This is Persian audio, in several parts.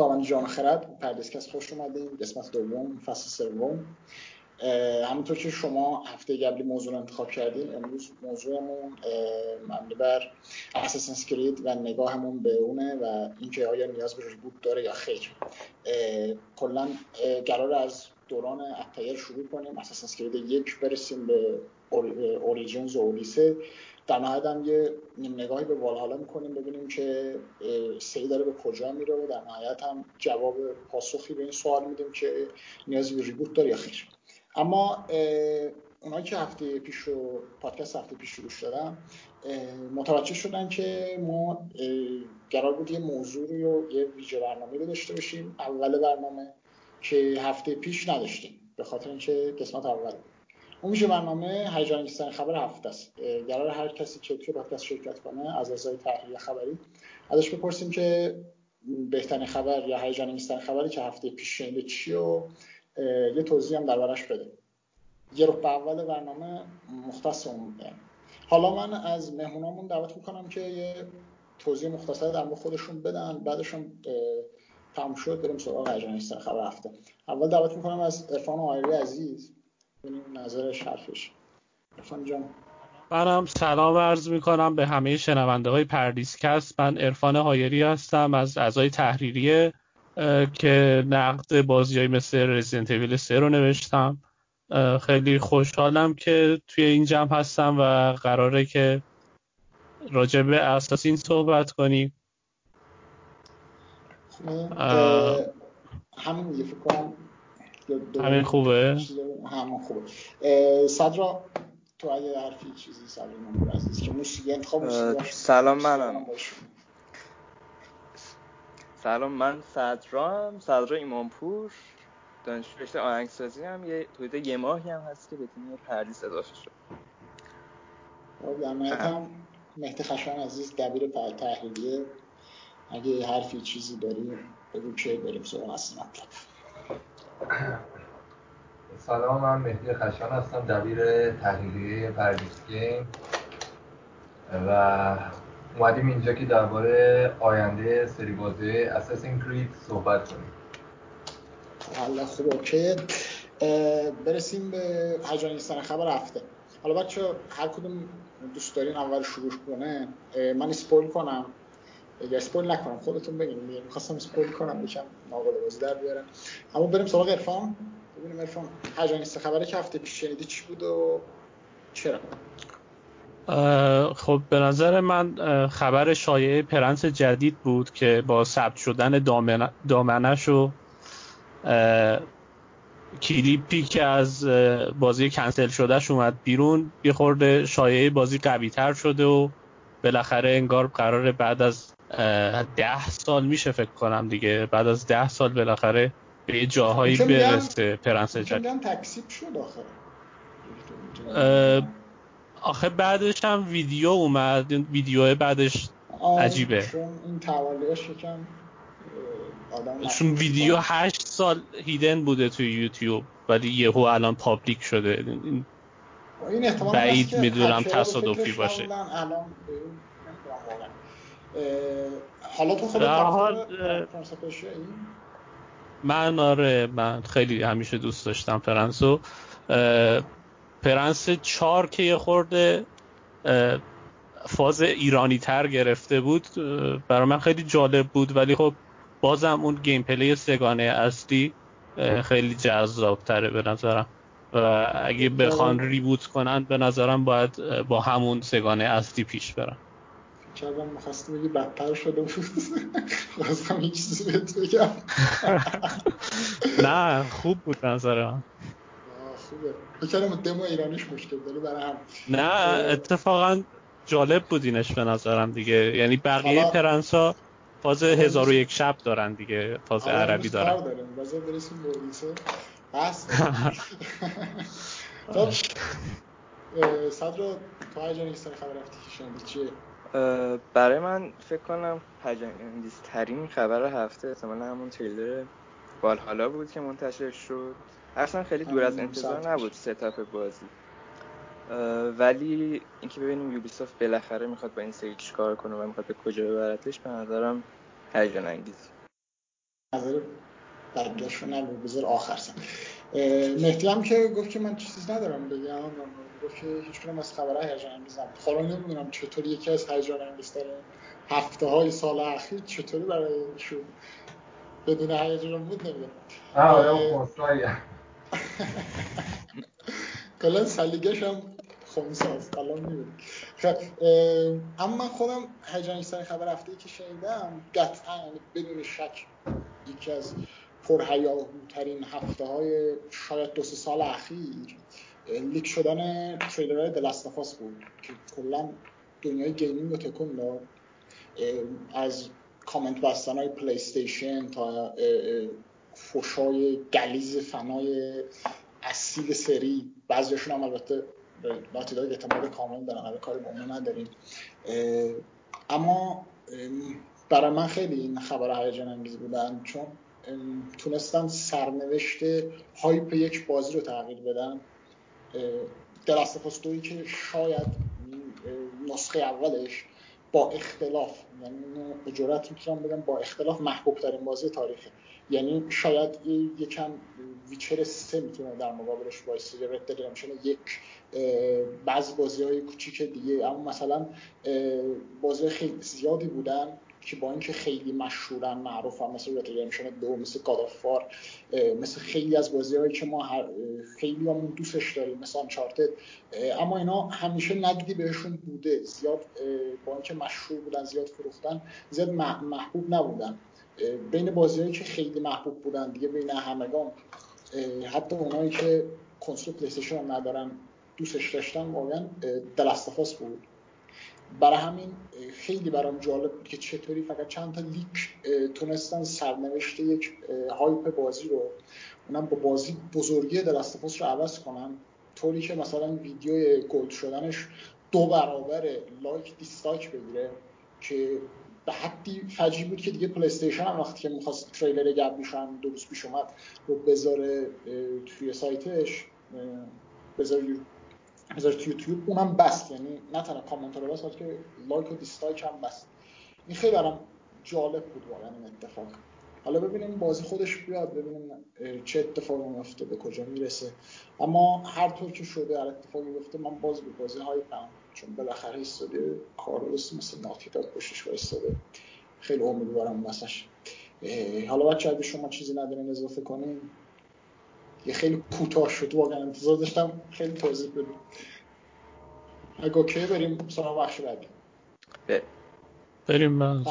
خداوند جان خرد پردیسکست خوش اومدیم قسمت دوم فصل سوم. همونطور که شما هفته قبلی موضوع انتخاب کردیم امروز موضوعمون مبنی بر Assassin's Creed و نگاهمون به اونه و اینکه آیا نیاز به reboot داره یا خیر. کلا قرار از دوران Altair شروع کنیم. Assassin's Creed یک برسیم به Origins و اولیسه در نهایت هم یه نگاهی به والهالا می‌کنیم ببینیم که سی داره به کجا میره و در نهایت هم جواب پاسخی به این سوال میدیم که نیازی به ریبوت داره یا خیر. اما اونایی که هفته پیش رو پادکست هفته پیش رو دادن متوجه شدن که ما قرار بود یه موضوع رو یه ویژه برنامه رو داشته باشیم اول برنامه که هفته پیش نداشتیم به خاطر اینکه قسمت اول بود. اون برنامه هیجان خبر هفته است. قرار هر کسی که توی پادکست شرکت کنه از ازای تحلیل خبری ازش بپرسیم که بهترین خبر یا هیجان خبری که هفته پیش شنیده چی و یه توضیح هم دربارش بده. یه رو اول برنامه مختص اون بوده حالا من از مهمونامون دعوت می‌کنم که یه توضیح مختصر در خودشون بدن بعدشون تموم شد بریم سراغ هیجان خبر هفته. اول دعوت می‌کنم از عرفان عزیز. ببینیم نظرش حرفش عرفان جان. منم سلام عرض می کنم به همه شنونده های پردیسکست. من عرفان هایری هستم از اعضای تحریریه که نقد بازی های مثل Resident Evil 3 رو نوشتم. خیلی خوشحالم که توی این جمع هستم و قراره که راجع به Assassin صحبت کنیم. همین یه فکر کنم همین خوبه؟ همین خوبه. صدرا تو اگه حرفی چیزی سلام عزیز که موسیقی انتخاب سلام منم. سلام من صدرا هم صدرا ایمانپور دانشجو رشته آهنگسازی هم یه حدود یه ماهی هم هست که به تیم پردیس اضافه شد. در هم مهدی خشان عزیز دبیر پر تحلیلیه. اگه حرفی چیزی داری بگو که بریم سراغ اصل مطلب سلام من مهدی خشان هستم دبیر تحریریه پردیس گیم و اومدیم اینجا که درباره آینده سری بازی Assassin's Creed صحبت کنیم. حالا خوب اوکی. برسیم به هیجانی‌ترین خبر هفته حالا بچه هر کدوم دوست دارین اول شروع کنه. من اسپول کنم. یا اسپول نکنم خودتون بگین. می‌خواستم اسپول کنم یکم ناقل بازی در بیارم. اما بریم سراغ ارفان ببینیم ارفان هجانیست خبره که هفته پیش شنیدی چی بود و چرا؟ خب به نظر من خبر شایعه پرنس جدید بود که با ثبت شدن دامنش و کلیپی که از بازی کنسل شدهش اومد بیرون یه خورده شایعه بازی قوی تر شده و بالاخره انگار قرار بعد از ده سال میشه فکر کنم دیگه. بعد از ده سال بالاخره به یه جاهایی برسه پرنس جدید تکسیب شد آخه. بعدش هم ویدیو اومد. ویدیو بعدش عجیبه. این توالیاش یکم چون ویدیو هشت سال hidden بوده توی یوتیوب ولی یهو الان public شده. این, این بعید می‌دونم تصادفی باشه. حالا تو خودت من آره من خیلی همیشه دوست داشتم فرانسو. Prince چار که یه خورده فاز ایرانی تر گرفته بود. برای من خیلی جالب بود. ولی خب بازم اون گیم پلی سگانه اصلی خیلی جذاب تره به نظرم. و اگه بخوان ریبوت کنن به نظرم باید با همون سگانه اصلی پیش برن. کردم می‌خواستم بگی بدتر شده بود. خواستم یه چیزی بهت بگم. نه خوب بود نظر من. خوبه. بکنم دمو ایرانیش مشکل داره برای هم. نه اتفاقا جالب بود اینش به نظرم دیگه. یعنی بقیه پرنس ها فاز هزار و یک شب دارن دیگه فاز عربی دارن. بازه برسیم بس. خب. صدر تو هجان نیستن خبر رفتی که چیه؟ برای من فکر کنم هجانگیز ترین خبر هفته احتمالا همون تریلر والهالا بود که منتشر شد. اصلا خیلی دور از انتظار نبود ستاپ بازی. ولی اینکه ببینیم یوبیسافت بالاخره می‌خواد با این سری چیکار کنه و می‌خواد به کجا ببرتش به نظرم هیجان انگیز نظر رو نگو بذار آخر سن مهدی هم که گفت که من چیز ندارم بگم. گفت که هیچ از خبرهای هیجان انگیز نبود. حالا نمی‌دونم چطوری یکی از هیجان انگیز داره هفته های سال اخیر چطوری برای شد بدون هیجان بود نمی‌دونم. آره کلا سلیقش هم خونساز الان می‌بینی خب اما من خودم هیجان خبر هفته ای که شنیدم قطعا یعنی بدون شک یکی از پرهیاهوترین هفته های شاید دو سه سال اخیر leak شدن trailer The Last of Us بود که کلا دنیای gaming رو تکون داد. از کامنت بستن های پلی تا فشای گلیز فنای اصیل سری بعضیشون هم البته Naughty Dog اعتماد کامل دارن حالا کاری با نداریم. اما برای من خیلی این خبر هیجان انگیز بودن چون تونستن سرنوشت hype یک بازی رو تغییر بدن The Last of Us دوی که شاید نسخه اولش با اختلاف یعنی اجرت می‌تونم بگم با اختلاف محبوب ترین بازی تاریخه. یعنی شاید یکم ویچر سه می‌تونه در مقابلش وایسه رد دد یک بعضی بازی های کوچیک دیگه. اما مثلا بازی خیلی زیادی بودن. که با اینکه خیلی مشهورن معروفن مثل رد ریدمشن دو مثل گادافار مثل خیلی از بازی هایی که ما خیلی همون دوستش داریم مثل Uncharted اما اینا همیشه نقدی بهشون بوده. زیاد با اینکه مشهور بودن زیاد فروختن زیاد محبوب نبودن. بین بازیهایی که خیلی محبوب بودن دیگه بین همگان حتی اونایی که کنسول پلی هم ندارن دوستش داشتن واقعا The Last of Us بود. برای همین خیلی برام جالب بود که چطوری فقط چند تا leak تونستن سرنوشت یک hype بازی رو اونم با بازی بزرگی The Last of Us رو عوض کنن طوری که مثلا ویدیو gold شدنش دو برابر لایک dislike بگیره که به حدی فجیع بود که دیگه پلی استیشن هم وقتی که می‌خواست تریلر گبریش هم دو روز پیش اومد رو بذاره توی سایتش بذاره توی یوتیوب. اونم بست. یعنی نه تنها کامنت رو بست که like و dislike هم بست. این خیلی برام جالب بود واقعا این اتفاق. حالا ببینیم بازی خودش بیاد ببینیم چه اتفاقی میفته به کجا می‌رسه. اما هر طور که شده هر اتفاقی بیفته من باز به بازی های پم چون بالاخره ایستاده کارلوس مثل ناتی داد پشتش ایستاده خیلی امیدوارم واسش. حالا بچه اگه شما چیزی ندارین اضافه کنین یه خیلی کوتاه شد واقعا. انتظار داشتم خیلی توضیح بدیم اگه اوکی بریم سراغ بخش بعدی. بریم. من.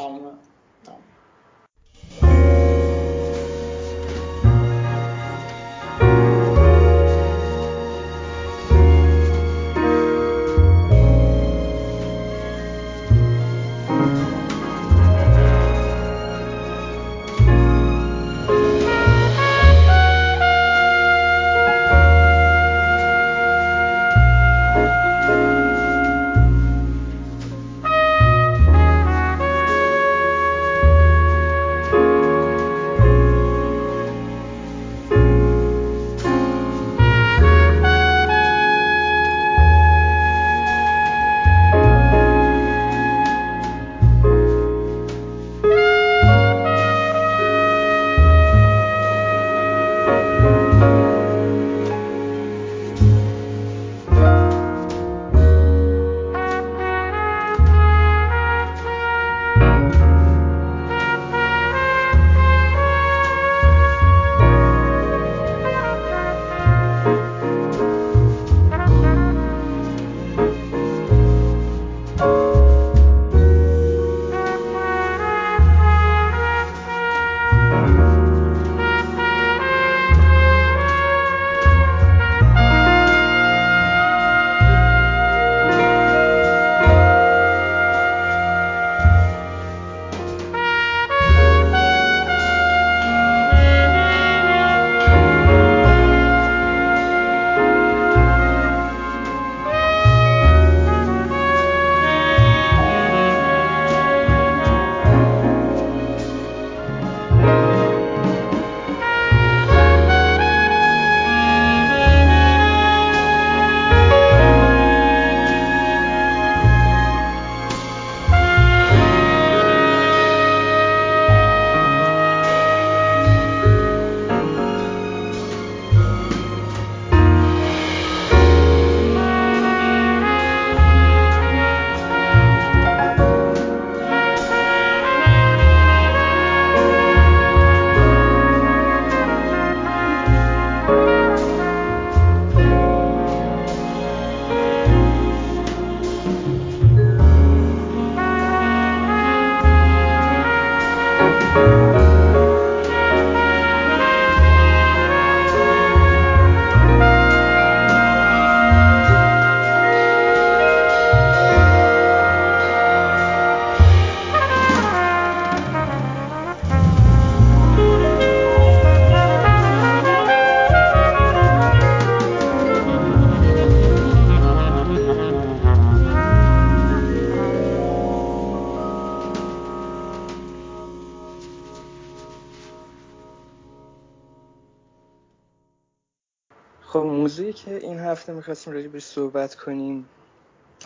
هفته می‌خواستیم راجع بهش صحبت کنیم.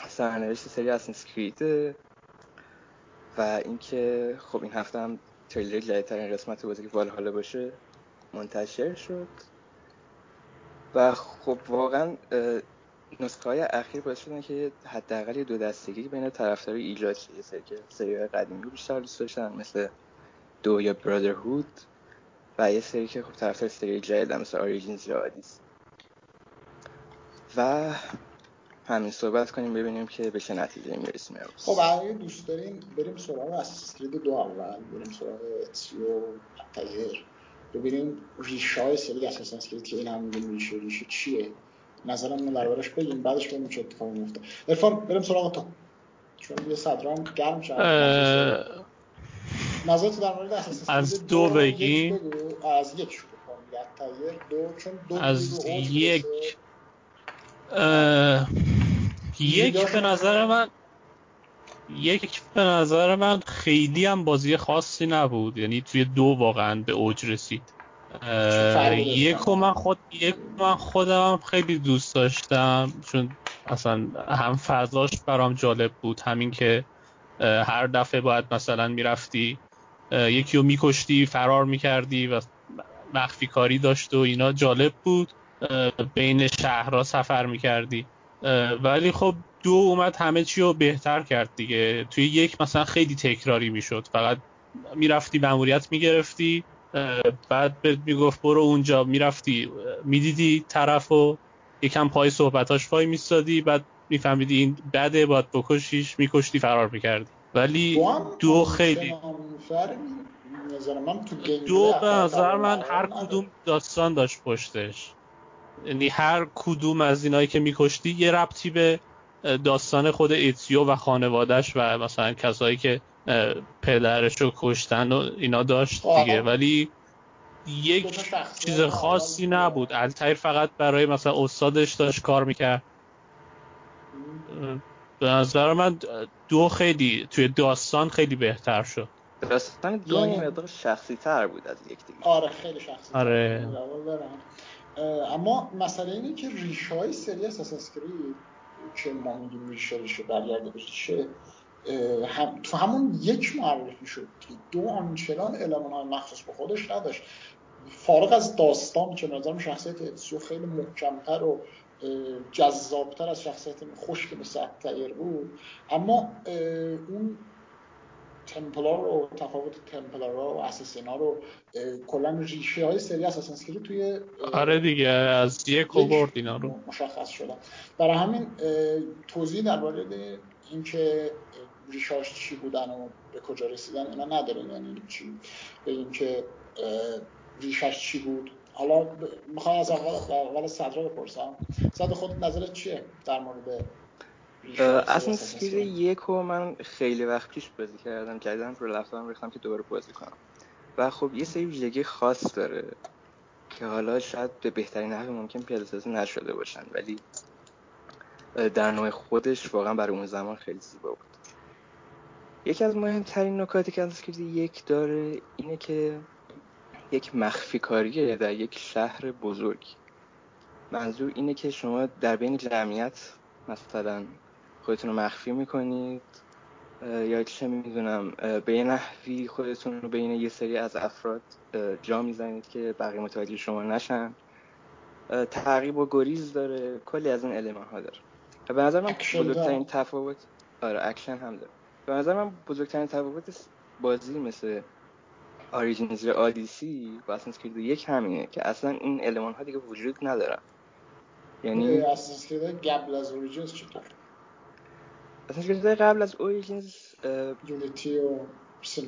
سرنوشت سری اسنس کریده و اینکه خب این هفته هم تریلر جدیدترین قسمت بازی که والهالا باشه منتشر شد. و خب واقعا نسخه های اخیر باعث شدن که حداقل دو دستگی بین طرفدار ایجاد شه سری که سری قدیمی رو بیشتر دوست داشتن مثل دو یا برادرهود و یه سری که خب طرفدار سری جدید مثل Origins یا آدیس و همین صحبت کنیم ببینیم که به چه نتیجه می‌رسیم خب اگه دوست داریم بریم سراغ Assassin's Creed دو اول بریم سراغ Altair ببینیم ریشه های سری Assassin که این هم ریشه ریشه چیه نظرمون دربارش بگیم بعدش ببینیم چه اتفاقی میفته عرفان بریم سراغ تو چون یه سردرام گرم شد نظر تو در مورد اساسن از دو بگیم از یک شروع کنیم دو چون دو از یک یک به نظر من یک به نظر من خیلی هم بازی خاصی نبود. یعنی توی دو واقعا به اوج رسید. یک من خود یک من خودم خیلی دوست داشتم. چون اصلا هم فضاش برام جالب بود. همین که هر دفعه باید مثلا می‌رفتی یکی رو میکشتی فرار می‌کردی و مخفی کاری داشت و اینا جالب بود. بین شهرها سفر می‌کردی. ولی خب دو اومد همه چی رو بهتر کرد دیگه. توی یک مثلا خیلی تکراری می‌شد. فقط می‌رفتی مأموریت می‌گرفتی بعد بهت می‌گفت برو اونجا. می‌رفتی می‌دیدی طرف و یکم پای صحبتاش پای میستادی. بعد میفهمیدی این بده باید بکشیش. میکشتی فرار می‌کردی. ولی دو خیلی دو به نظر من هر کدوم داستان داشت پشتش. یعنی هر کدوم از اینایی که میکشتی یه ربطی به داستان خود اتسیو و خانوادهش و مثلا کسایی که پدرش رو کشتن و اینا داشت دیگه. ولی یک چیز خاصی نبود. التایر فقط برای مثلا استادش داشت کار می‌کرد. به نظر من دو خیلی توی داستان خیلی بهتر شد. داستان دو یعنی مقدار شخصی تر بود از یک دیگه. آره خیلی شخصی تر آره. اما مسئله اینه که ریشه های سری اساس که ما میگیم ریشه ریشه برگرده به ریشه هم تو همون یک معرفی شد که دو آنچنان علمان های مخصوص به خودش نداشت. فارغ از داستان که نظرم شخصیت اتسیو خیلی محکمتر و جذابتر از شخصیت خشک مثل بود اما اون تمپلار رو تفاوت تمپلارا و اساسینا رو کلا ریشه های سری اساسن توی آره دیگه از یک برد اینا رو. مشخص شدن. برای همین توضیح درباره اینکه ریشاش چی بودن و به کجا رسیدن اینا نداریم. یعنی چی؟ به اینکه ریشش چی بود. حالا می‌خوام از اول اول صدر بپرسم. صدر خود نظرت چیه در مورد اصلا سکرید یک رو من خیلی وقت پیش بازی کردم جدیدن رو لفتم ریختم که دوباره بازی کنم. و خب یه سری ویژگی خاص داره که حالا شاید به بهترین نحو ممکن پیاده سازی نشده باشن ولی در نوع خودش واقعا برای اون زمان خیلی زیبا بود. یکی از مهمترین نکاتی که اسکرید یک داره اینه که یک مخفی کاریه در یک شهر بزرگ منظور اینه که شما در بین جمعیت مثلا خودتون رو مخفی می‌کنید. یا چه می‌دونم به یه نحوی خودتون رو بین یه سری از افراد جا می‌زنید که بقیه متوجه شما نشن. تعقیب و گریز داره. کلی از این علمان ها داره. به نظر من بزرگترین تفاوت آره اکشن هم داره. به نظر من بزرگترین تفاوت بازی مثل Origins یا آدیسی با Assassin's Creed یک همینه که اصلا این المان ها دیگه وجود ندارن. یعنی اساس Creed قبل از Origins چطور؟ Assassin's قبل از Origins Unity و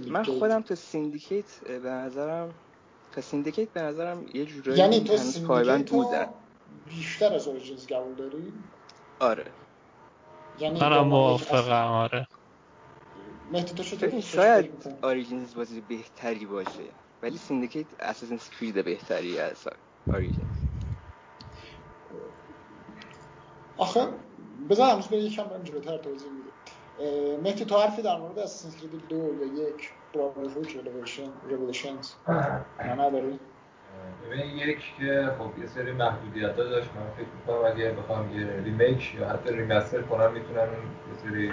من خودم تا Syndicate به نظرم تا Syndicate به نظرم یه جورایی یعنی تو Syndicate بودن. بیشتر از Origins قبول داری؟ آره. یعنی منم موافقم آره. مهدی تو چطور شاید Origins بازی بهتری باشه ولی Syndicate Assassin's Creed بهتری از Origins آخه بذار هنوز به یکم برم جلوتر توضیح میده مهدی تو حرفی در مورد Assassin's Creed دو یا یک Brotherhood Revelation Revelations نداری؟ ببین یک که خب یه سری محدودیت ها داشت. من فکر می‌کنم اگه بخوام یه ریمیک یا حتی ریمستر کنم می‌تونم یه سری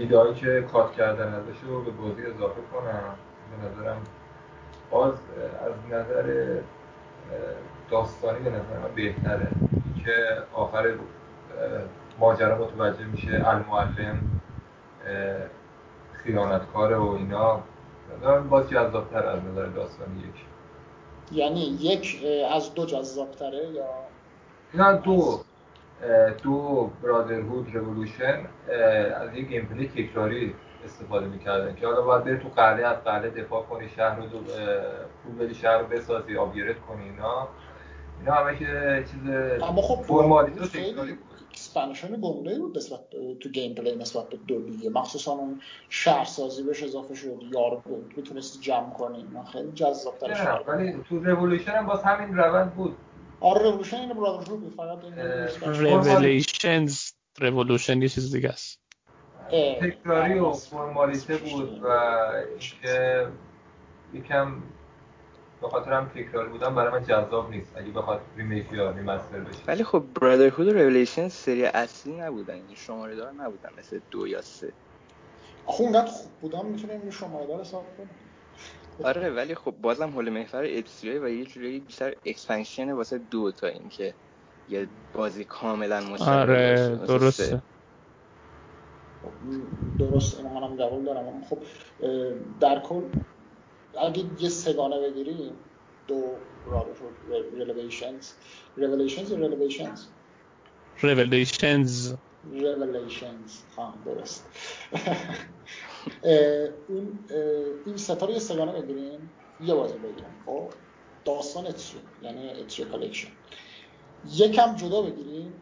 ایدهایی که کات کردن ازش رو به بازی اضافه کنم. به نظرم باز از نظر داستانی به نظر من بهتره که آخر ماجرا متوجه میشه المعلم خیانتکاره و اینا. باز جذابتر از نظر داستانی یک. یعنی یک از دو جذابتره یا؟ نه دو. دو Brotherhood Revelations از یک gameplay تکراری استفاده می‌کردن که حالا باید بری تو قلعه از قلعه دفاع کنی شهر رو پول بدی شهر رو بسازی update کنی اینا. اینا همه که چیز خب فرمالیته تکراری expansion گنده بود نسبت تو gameplay نسبت به دو دیگه مخصوصا اون شهرسازی بهش اضافه شد یار می‌تونستی جمع کنی. اینا خیلی جذاب‌تر شد ولی تو رولوشن هم باز همین روند بود. آره Revelations این Brotherhood بود. فقط Revelations Revelations یه چیز دیگه است. تکراری و فرمالیته بود و اینکه یکم به خاطر هم تکراری بودن برای من جذاب نیست. اگه بخواد remake یا remaster بشه. ولی خب Brotherhood و Revelations سری اصلی نبودن یعنی شماره دار نبودن مثل دو یا سه. آخه اونقدر خوب بودن می‌تونیم این شماره دار حساب کنیم. آره ولی خب بازم حول محور اتسیو یه جوری بیشتر expansion واسه دو تا اینکه یه بازی کاملا مستقل آره درسته. درست اینو منم قبول دارم. اما خب در کل اگه یه سه‌گانه بگیریم دو Revelations Revelations یا Revelations Revelations Revelations ها درست. این این سه تا رو یه سه‌گانه بگیریم. یه بازی بگیریم. خب داستان اتسیو یعنی Ezio Collection یکم جدا بگیریم.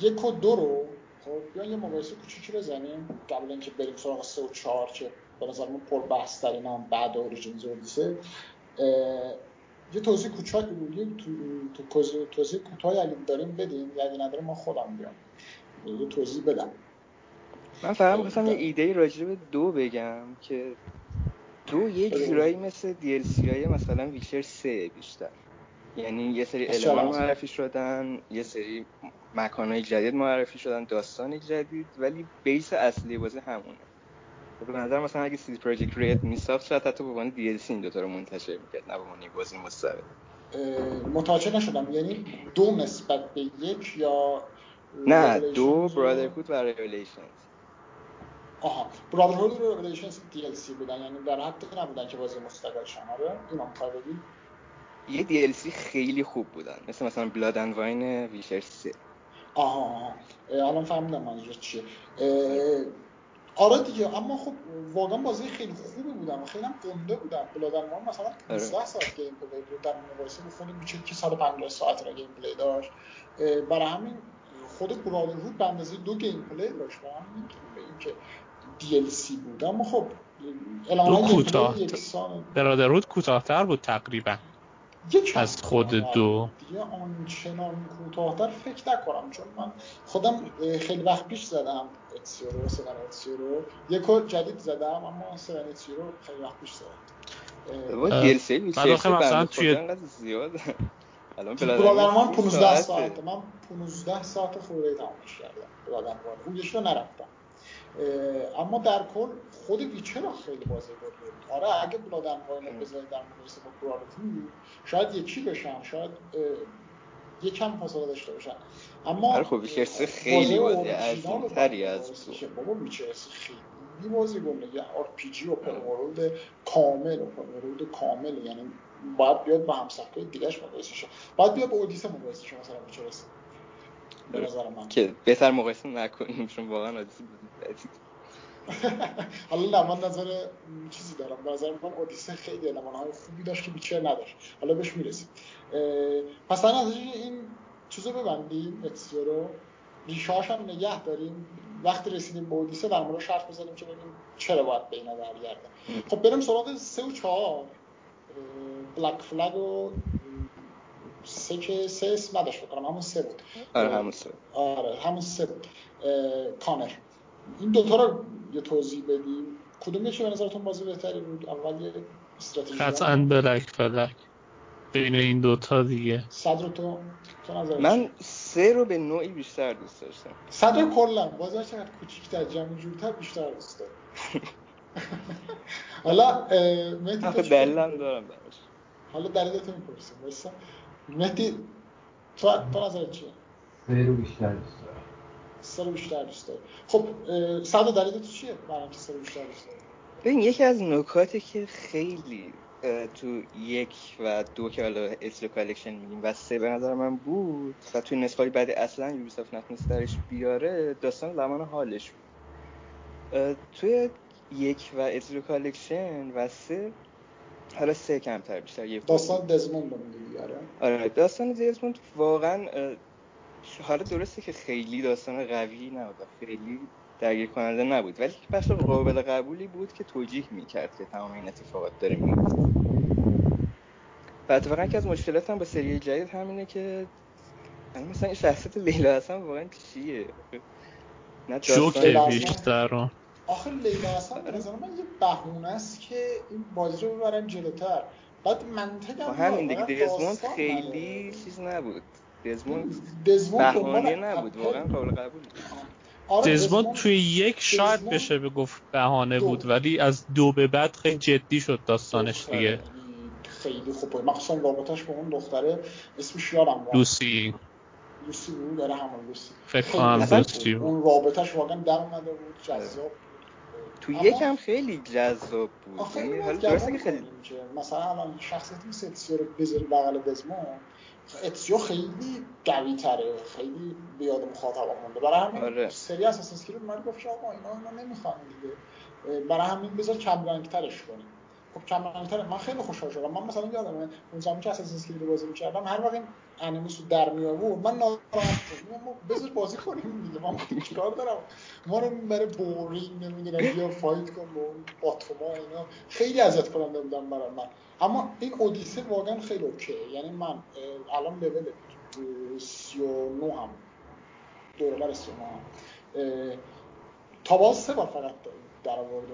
یک و دو رو خب بیان یه مقایسه کوچیکی بزنیم. قبل اینکه بریم سراغ سه و چهار که به نظر من پر بحث ترین هم بعد Origins Odyssey یه توضیح کوچیک بودیم تو تو توضیح کوتاهی اگه داریم بدیم. یا اگه نداریم ما خودم بیام. یه توضیح بدم. من فقط می‌خواستم یه ایده راجع به دو بگم که دو یه جورایی مثل DLC های مثلا Witcher 3 بیشتر. یعنی یه سری المان معرفی شدن یه سری مکانهای جدید معرفی شدن داستانی جدید ولی base اصلی بازی همونه. به نظر مثلا اگه CD Projekt Red میساخت شاید حتی به عنوان DLC این دوتا رو منتشر می‌کرد نه به عنوان بازی مستقل. متوجه نشدم. یعنی دو نسبت به یک یا نه دو Brotherhood و Revelations آها Brotherhood و Revelations DLC بودن. یعنی در حد نبودن که بازی مستقل اینو می‌خوای بگی یه DLC خیلی خوب بودن. مثل مثلا Blood and Wine Witcher 3 آها آها. الان فهمیدم منظور چیه. آره دیگه اما خب واقعا بازی خیلی خوبی بودن و خیلی هم گنده بودن Blood and Wine مثلا 15 ساعت gameplay بود. در مقایسه با خود Witcher که 150 ساعت را gameplay داشت برای همین خود Brotherhood به اندازه دو gameplay داشت. و هم نمی‌تونیم بگیم که DLC بود. اما خب دو کوتاه Brotherhood کوتاهتر بود تقریبا. از خود دو. دیگه آنچنان کوتاهتر فکر نکنم چون من خودم خیلی وقت پیش زدم. اتسیو رو سه‌گانه اتسیو رو. یک جدید زدم اما سه‌گانه اتسیو رو خیلی وقت پیش زدم من آخه مثلا توی زیاد الان Blood and Wine 15 ساعت من 15 ساعت خورده تمامش کردم Blood and Wine یکی رو نرفتم. اما در کل خود Witcher خیلی بازی بود. آره اگه Blood and Wine بذارید در مقایسه با Brotherhood شاید یکی بشن شاید یکم فاصله داشته باشن. اما آره خب Witcher خیلی بازی عظیم‌تری از تو. بابا Witcher خیلی بازی گنده یه RPG open world کامل open world کامل. یعنی باید بیاد با هم‌سبکای دیگه‌اش مقایسه شه. باید بیاد با اودیسه مقایسه شه مثلا Witcher به نظر من. که بهتر مقایسه نکنیم چون واقعا حالا من نظر چیزی دارم. به نظر من اودیسه خیلی های خوبی داشت که بیچر نداشت. حالا بهش می‌رسیم. پس از این چیزو ببندیم اتسیو رو. ریشاش هم نگه داریم. وقتی رسیدیم به اودیسه در موردش حرف بزنیم که ببینیم چرا باید به اینا برگردن خب بریم سراغ سه و چهار. بلک فلگ و سه که سه اسم نداشت بکنم همون سه بود. آره همون سه. آره همون سه بود. کانر این دوتا رو یه توضیح بدیم. کدوم یکی به نظرتون بازی بهتری بود؟ اول یه استراتژی. قطعا بلک فلک بین این دوتا دیگه. صدر تو تو نظر من سه رو به نوعی بیشتر دوست داشتم. صدر کلا بازار چقدر کوچیک‌تر جمع جورتر بیشتر دوست دارم. حالا مهدی فکر دارم براش. حالا دلیلتو می‌پرسیم مهدی تو تو نظر چیه؟ سه رو بیشتر دوست دارم. سه رو بیشتر دوست داری خب صدر دلیل تو چیه سه رو بیشتر دوست داری ببین یکی از نکاتی که خیلی تو یک و دو که حالا Ezio Collection میگیم و سه به نظر من بود و توی نسخه بعد اصلا Ubisoft نتونست درش بیاره داستان زمان حالش بود. توی یک و Ezio Collection و سه حالا سه کمتر بیشتر یک داستان دزموند دیگه آره؟ آره داستان دیزموند واقعا حالا درسته که خیلی داستان قوی نبود و خیلی درگیر کننده نبود ولی بخش قابل قبولی بود که توجیه می‌کرد که تمام این اتفاقات داره میفته و اتفاقا که از مشکلات هم با سری جدید همینه که الان مثلا این شخصیت لیلا حسن واقعا چیه؟ نه جوک لیلا داستان حسن. بیشتر. آخه لیلا اصلا به نظر من یه بهونه است که این بازی رو ببرن جلوتر. بعد منطق با هم همین دیگه خیلی. چیز نبود. دزموند دزموند بهانه نبود واقعا قابل قبول بود. آره دزموند توی یک شاید دزموند بشه بگفت بهانه دو. بود ولی از دو به بعد خیلی جدی شد داستانش دیگه. خیلی خوبه مخصوصا رابطش با اون دختره اسمش یادم لوسی. لوسی بود داره همون لوسی. فکر کنم لوسی. اون رابطش واقعا در اومده بود جذاب تو اما- یکم خیلی جذاب بود. آخه یعنی حالا درسته که خیلی مثلا الان شخصیت مثل اتسیو رو بذاری بغل دزمون اتسیو خیلی قوی تره. خیلی به یاد مخاطب مونده. برای همین آره. سری اساس کرید من گفت که آقا اینا اینا نمی‌خوان دیگه. برای همین بذار کم رنگ ترش کنیم. خب کم رنگ تره من خیلی خوشحال شدم. من مثلا یادمه اون زمانی که اساس کرید بازی می‌کردم هر وقت انیموس رو در می آورد من ناراحت شدم. بذار بازی کنیم دیگه من چیکار دارم؟ ما رو می‌بره boring نمی‌دونم بیا fight کن با اون باتوما اینا. خیلی اذیت کننده بودن برای من. اما این اودیسه واقعا خیلی okay ه. یعنی من الان لول اه، 39 هم. دور و بر 39 هم. تا باز سه بار فقط در آورده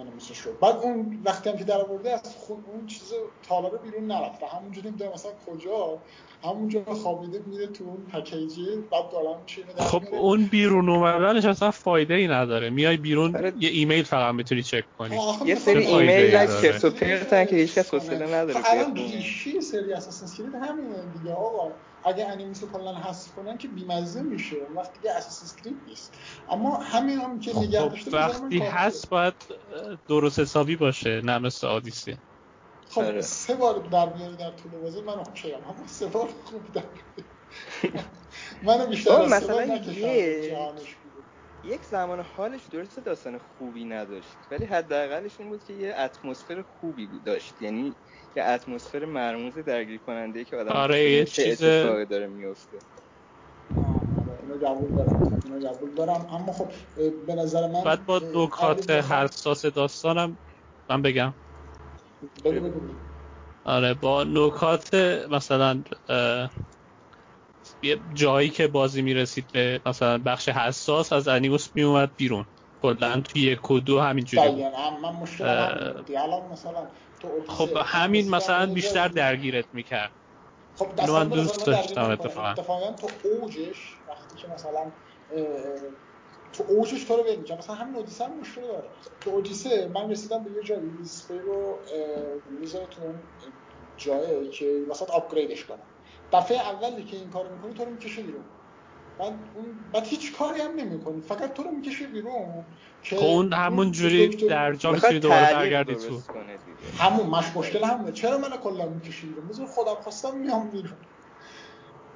انیمیشن شد بعد اون وقتی هم که در آورده از خود اون چیز تالار بیرون نرفته همونجوری نمی‌دونم مثلا کجا همونجا خوابیده میره تو اون پکیجی بعد دارم در خب. اون بیرون اومدنش اصلا فایده ای نداره میای بیرون آره. یه ایمیل فقط می‌تونی چک کنی یه سری ایمیل از؟ چرت و پرتن که هیچکس حوصله نداره خب الان. ریشه سری اساسن کرید همینه دیگه آقا اگه انیمیسو کلا حذف کنن که بیمزه میشه اون وقت دیگه اساسن کرید نیست اما همین هم که نگه خب داشته وقتی. هست باید درست حسابی باشه نه مثل آدیسی خب آره. سه بار در بیاره در طول بازی من اوکی ام اما سه بار خوب در. منو بیشتر از سه مثلا بار نکشم جهانش. یک زمان حالش درست داستان خوبی نداشت ولی حداقلش این بود که یه اتمسفر خوبی بود داشت. یعنی یه اتمسفر مرموز درگیر کننده که آدم آره، یه چیز- اتفاقی داره میفته آره، قبول دارم اینو قبول دارم. اما خب به نظر من بعد با نکات اگه بخوام- حساس داستانم من بگم. بگو بگو. آره با نکات مثلا یه جایی که بازی می‌رسید به مثلا بخش حساس از انیموس میومد بیرون. کلا توی یک و دو همینجوری بود. مثلا تو خب همین مثلا بیشتر درگیرت می‌کرد. خب دستان من دوست داشتم. اتفاقا. اتفاقا تو اوجش وقتی که مثلا تو اوجش تو رو می‌کنه. مثلا همین اودیسه هم مشکل داره. تو اودیسه من رسیدم به یه جایی دیسپلی رو می‌ذاره تو اون جایی که واسط آپگریدش کنه دفعه اولی که این کارو می‌کنی تو رو می‌کشه بیرون. بعد اون بعد هیچ کاری هم نمی‌کنی. فقط تو رو می‌کشه بیرون که خب اون همون جوری دکتر- در جا می‌تونی دوباره برگردی تو. همون مش مشکل همونه. چرا منو کلا می‌کشی بیرون؟ بذار خودم خواستم میام بیرون.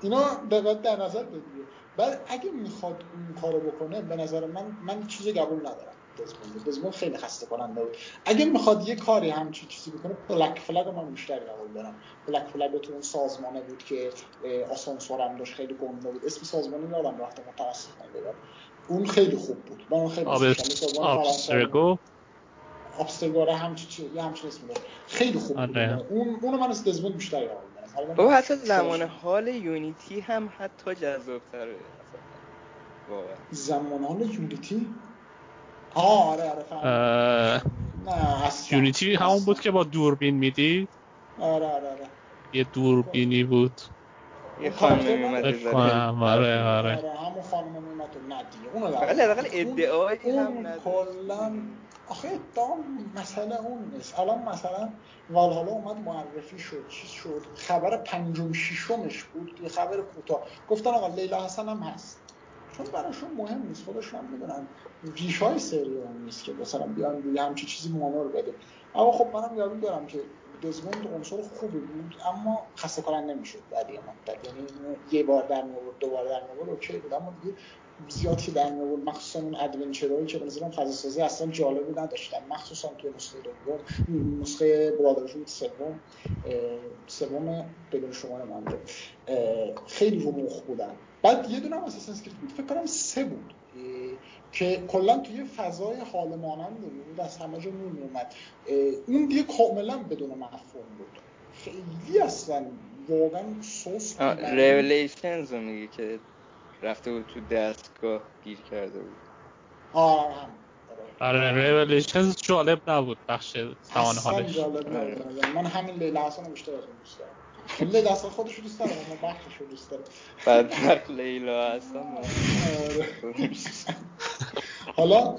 اینا به بعد در نظر بگیره. بعد اگه می‌خواد اون کارو بکنه به نظر من من چیزی قبول ندارم. دزموند دزموند خیلی خسته کننده بود. اگه می‌خواد یه کاری همچی چیزی بکنه بلک فلگ من بیشتر قبول دارم. بلک فلگ تو اون سازمانه بود که آسانسور هم داشت خیلی گنده بود. اسم سازمانی یادم رفته متاسفانه بگم اون خیلی خوب بود. من اون خیلی بود. آبسترگو آبستگاره همچین چی یه همچین داره خیلی خوب بود. آره. اون اونو من از دزموند بیشتر قبول دارم. بابا حتی زمان حال یونیتی هم حتی جذابتره. واقعا زمان حال یونیتی؟ آره آره فهمیدم. اه، نه اصلا یونیتی همون بود. که با دوربین میدی؟ آره آره آره. یه دوربینی بود. یه خانم میومد فکر کنم آره آره. آره همون خانم میومد و نه دیگه. اونو در- حداقل اون- ادعایی هم. کلا آخه ادعا مسئله اون نیست. الان مثلا والهالا اومد معرفی شد چیز شد. خبر پنجم ششمش بود. یه خبر کوتاه. گفتن آقا لیلا حسن هم هست. چون براشون مهم نیست. خودشون می‌دونن. ریش های سری اون نیست که مثلا بیان روی همچی چیزی مانور بده. اما خب منم یادم دارم که دزموند عنصر خوبی بود اما خسته کننده نمی‌شد بعد یه مدت یعنی یه بار در میورد دو بار در میورد اوکی بود. اما دیگه زیاد که در میورد مخصوصا اون adventure هایی که به نظرم سازی اصلا جالبی نداشتن. مخصوصا توی نسخه دوم نسخه Brotherhood سوم سوم بدون شماره اه، خیلی رو مخ بودن. بعد یه دونه هم Assassin's Creed بود فکر کنم سه بود. که کلا توی فضای حال مانند بود از همه جا نور میومد اه، اون دیگه کاملا بدون مفهوم بود. خیلی اصلا واقعا سوس Revelations رو میگه که رفته بود تو دستگاه گیر کرده بود. آره. هم آره Revelations جالب نبود بخش زمان اصلا حالش. جالب نبود. آره. من همین لیلا حسن رو بیشتر از اون دوست دارم. لیلا حسن خودش رو دوست دارم اما بخشش رو دوست دارم. بعد لیلا هستم آره. حالا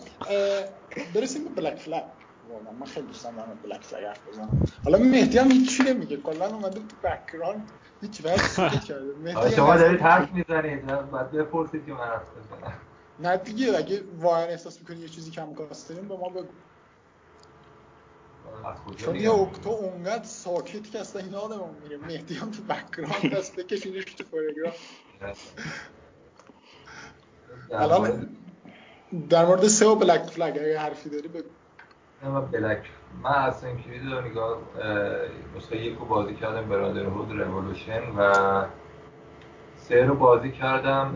برسیم به Black Flag واقعا من خیلی دوست دارم Black Flag حرف بزنم. حالا مهدی هم هیچی نمیگه. کلا اومده تو background هیچ وقت سکوت کرده. شما دارید. حرف می‌زنید. باید بپرسید که من حرف بزنم. نه دیگه اگه واقعا احساس می‌کنی یه چیزی کم کاسترین به ما بگو. چون میگم؟ یه اکتو اونقدر ساکت که اصلا یادمون میره مهدی هم تو بک‌گراند هست بکشیدش تو مورد- الان در مورد سه و بلک فلگ اگه حرفی داری بگو. نه، من بلک من اساسین کرید رو نگاه اه، نسخه یک رو بازی کردم برادرهود رولوشن و سه رو بازی کردم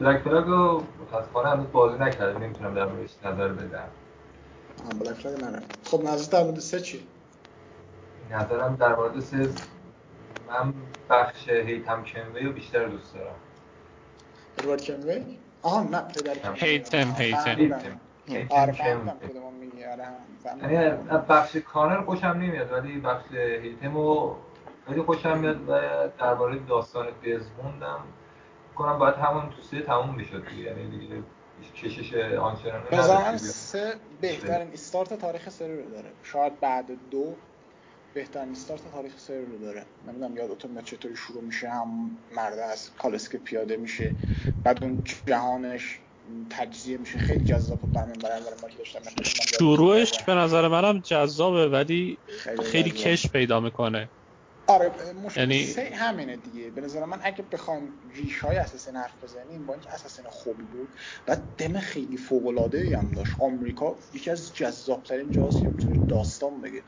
بلک فلاگ رو متاسفانه هنوز بازی نکردم نمی‌تونم در موردش نظر بدم. آه بلک فلگ نرفت خب نظر در مورد سه چی نظرم در مورد سه من بخش هیتم کنوی رو بیشتر دوست دارم. ادوارد کنوی؟ آها نه پدر کنوی. هیتم، هیتم. هیتم بخش کانر خوشم نمیاد ولی بخش هیتمو خیلی خوشم میاد و درباره داستان دزموندم کنم باید همون تو سه تموم می‌شد دیگه. یعنی دیگه کشش آنچنانی نداشت سه بهترین استارت تاریخ سری رو داره. شاید بعد دو بهترین استارت تاریخ سری رو داره. نمی‌دونم یادتون میاد چطوری شروع میشه. هم مرده از کالسکه پیاده میشه. بعد اون جهانش تجزیه میشه. خیلی جذاب بود. برای من برای بار که داشتم. شروعش به نظر منم جذابه ولی خیلی خیلی. کش پیدا می‌کنه. آره مشکل یعنی- سه همینه دیگه. به نظر من اگه بخوایم ریش های اساسین حرف بزنیم با اینکه اساسین خوبی بود و دم خیلی فوق العاده هم داشت. آمریکا یکی از جذابترین جاهاست که می‌تونه داستان بگه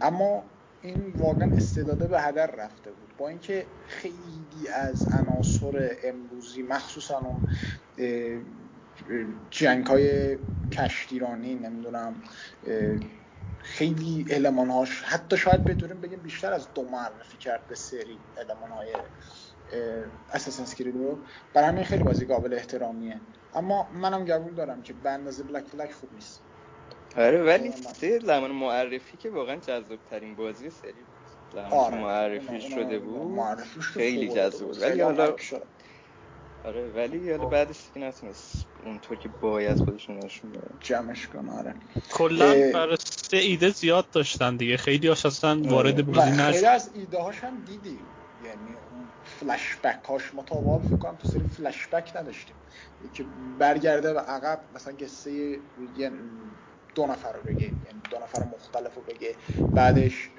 اما این واقعا استعداده به هدر رفته بود. با اینکه خیلی از عناصر امروزی مخصوصا اون جنگ های کشتیرانی نمی‌دونم خیلی المانهاش حتی شاید بتونیم بگیم بیشتر از دو معرفی کرد به سری المانهای اساسنس کرید رو. برای همین خیلی بازی قابل احترامیه. اما منم قبول دارم که به اندازه بلک فلک خوب نیست. آره ولی سه زمان معرفی که واقعا جذاب ترین بازی سری بود. آره معرفی شده بود. معرفیش که خیلی جذاب بود. ولی حالا. آره ولی حالا خب. بعدش دیگه نتونست اونطور که باید خودشون نشون بده. جمعش کن آره. کلا برای سه ایده زیاد داشتن دیگه. خیلی هاش اصلا وارد آره. بازی و خیلی نشد. از ایده هاش هم دیدیم یعنی اون فلش بک هاش ما تا فکر کنم تو سری فلش بک نداشتیم. که برگرده و عقب مثلا قصه یه دو نفر رو بگه. یعنی دو نفر مختلف رو بگه. بعدش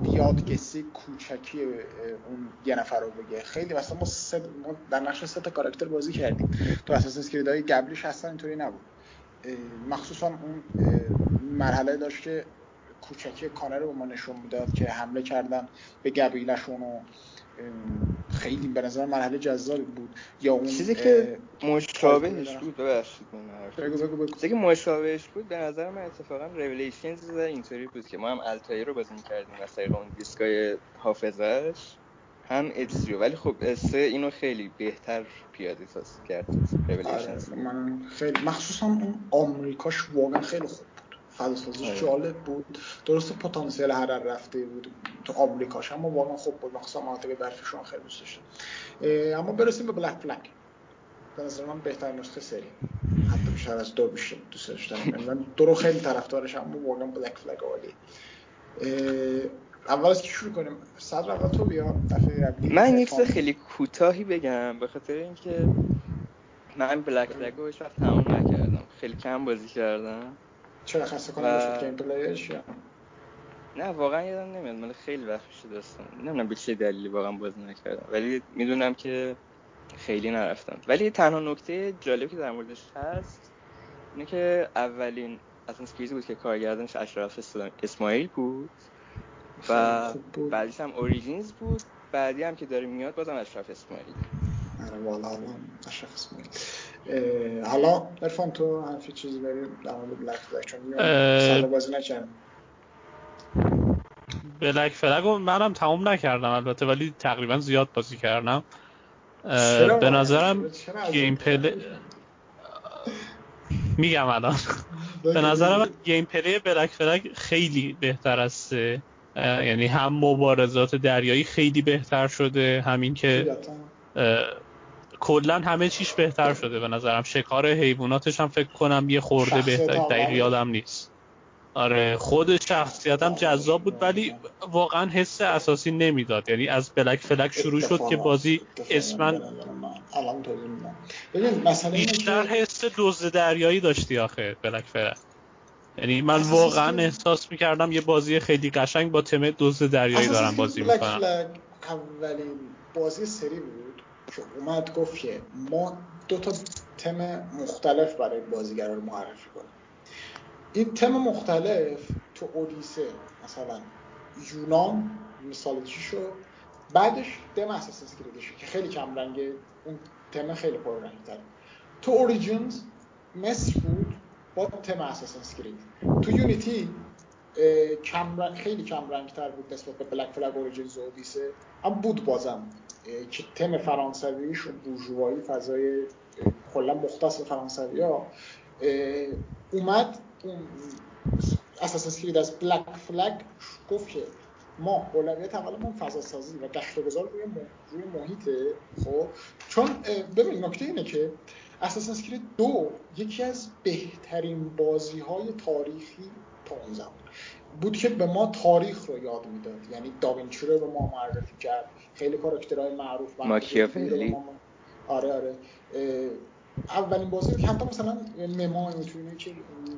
بیاد قصه کوچکی اون یه نفر رو بگه. خیلی مثلا ما, سه ما در نقش سه تا کاراکتر بازی کردیم. تو Assassin's Creed های قبلیش اصلا اینطوری نبود. مخصوصا اون مرحله داشت که کوچکی کانر رو به ما نشون می‌داد که حمله کردن به قبیلشون و خیلی به نظر مرحله جذابی بود. یا اون چیزی که مشابهش بود ببخشید من چیزی که مشابهش بود به نظر من اتفاقا Revelations اینطوری بود که ما هم التایر رو بازی می‌کردیم از طریق اون دیسکای حافظش. هم اتزیو ولی خب سه اینو خیلی بهتر پیاده سازی کرد آره Revelations من خیلی مخصوصا اون آمریکاش واقعا خیلی خوب بود فضاسازیش آره. جالب بود. درسته پتانسیل هدر رفته بود تو آمریکاش اما واقعا خوب بود. مخصوصا مناطق برفیشون خیلی دوست داشتم اما برسیم به Black Flag به نظر من بهتر نسخه سری. حتی بیشتر از دو بیشتر دوست داشتم. من دو رو خیلی طرفدارش اما واقعا Black Flag عالی. اول از که شروع کنیم؟ صدر اول تو بیا. دفعه من یک خیلی کوتاهی بگم به خاطر اینکه من بلک فلگ رو هیچ وقت تموم نکردم. خیلی کم بازی کردم. چرا خسته کنم و... شد گیم پلیش یا؟ نه واقعا یادم نمیاد. من خیلی وقت شده داستان. نمی‌دونم به چه دلیلی واقعا بازی نکردم. ولی می‌دونم که خیلی نرفتم. ولی تنها نکته جالبی که در موردش هست اینه که اولین Creed ی بود که کارگردانش اشرف اسماعیل بود و بعدیش هم Origins بود. بعدی هم که داره میاد بازم اشرف اسماعیل. آره والا اشرف اسماعیل. حالا ارفان تو حرفی چیزی داری در مورد Black Flag چون سال بازی نکردم. Black Flag رو منم تموم نکردم البته ولی تقریبا زیاد بازی کردم. به نظرم gameplay میگم؟ الان. به نظرم gameplay Black Flag خیلی بهتر است یعنی هم مبارزات دریایی خیلی بهتر شده همین که کلا همه چیش بهتر شده به نظرم. شکار حیواناتش هم فکر کنم یه خورده بهتر دقیق یادم نیست. آره خود شخصیتم جذاب بود ولی واقعا حس assassin ی نمی‌داد. یعنی از Black Flag شروع شد که بازی اسمن بیشتر حس دوز دریایی داشتی آخه بلک فلک. یعنی من واقعا احساس می‌کردم یه بازی خیلی قشنگ با تم دوز دریایی دارم بازی می‌کنم. اولین بازی سری بود. که اومد گفت که ما دو تا تم مختلف برای بازیگرا رو معرفی کنیم. این تم مختلف تو اودیسه مثلا یونان مثال چی شد؟ بعدش تم Assassin's Creed ش که خیلی کم رنگه اون تم خیلی پر تر تو Origins مصر بود با تم Assassin's Creed تو Unity کم رنگ خیلی کم رنگ تر بود نسبت به Black Flag Origins و اودیسه اما بود بازم. که تم فرانسویش و بورژوایی فضای کلا مختص فرانسوی ها اومد اساس از بلک فلگ گفت که ما اولویت اولمون فضا سازی و گشت گذار روی, روی محیطه خب؟ چون ببین نکته اینه که اساسنس کرید دو یکی از بهترین بازی های تاریخی تا اون زمان. بود که به ما تاریخ رو یاد می‌داد. یعنی داوینچی رو به ما معرفی کرد. خیلی کاراکترهای معروف ماکیاولی آره آره. اولین بازی که حتی مثلا ممای می‌تونه که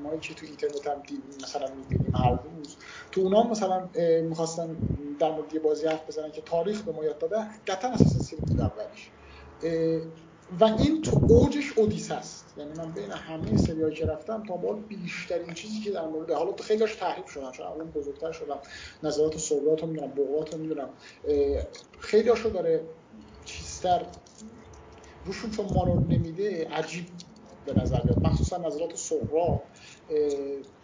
مایی که تو اینترنت هم مثلا می‌بینیم هر روز. تو اونا مثلا می‌خواستن در مورد یه بازی حرف بزنن که تاریخ به ما یاد داده قطعا اساس سری بود اولش و این تو اوجش اودیس است یعنی من بین همه سریایی که رفتم تا بار بیشترین چیزی که در مورد حالا تو خیلیش تحریف شدن چون الان بزرگتر شدم. نظرات صبرات رو می‌دونم بغات رو می‌دونم. خیلی هاشو داره چیزتر روشون چون مانور نمیده عجیب به نظر میاد. مخصوصا نظرات سهرا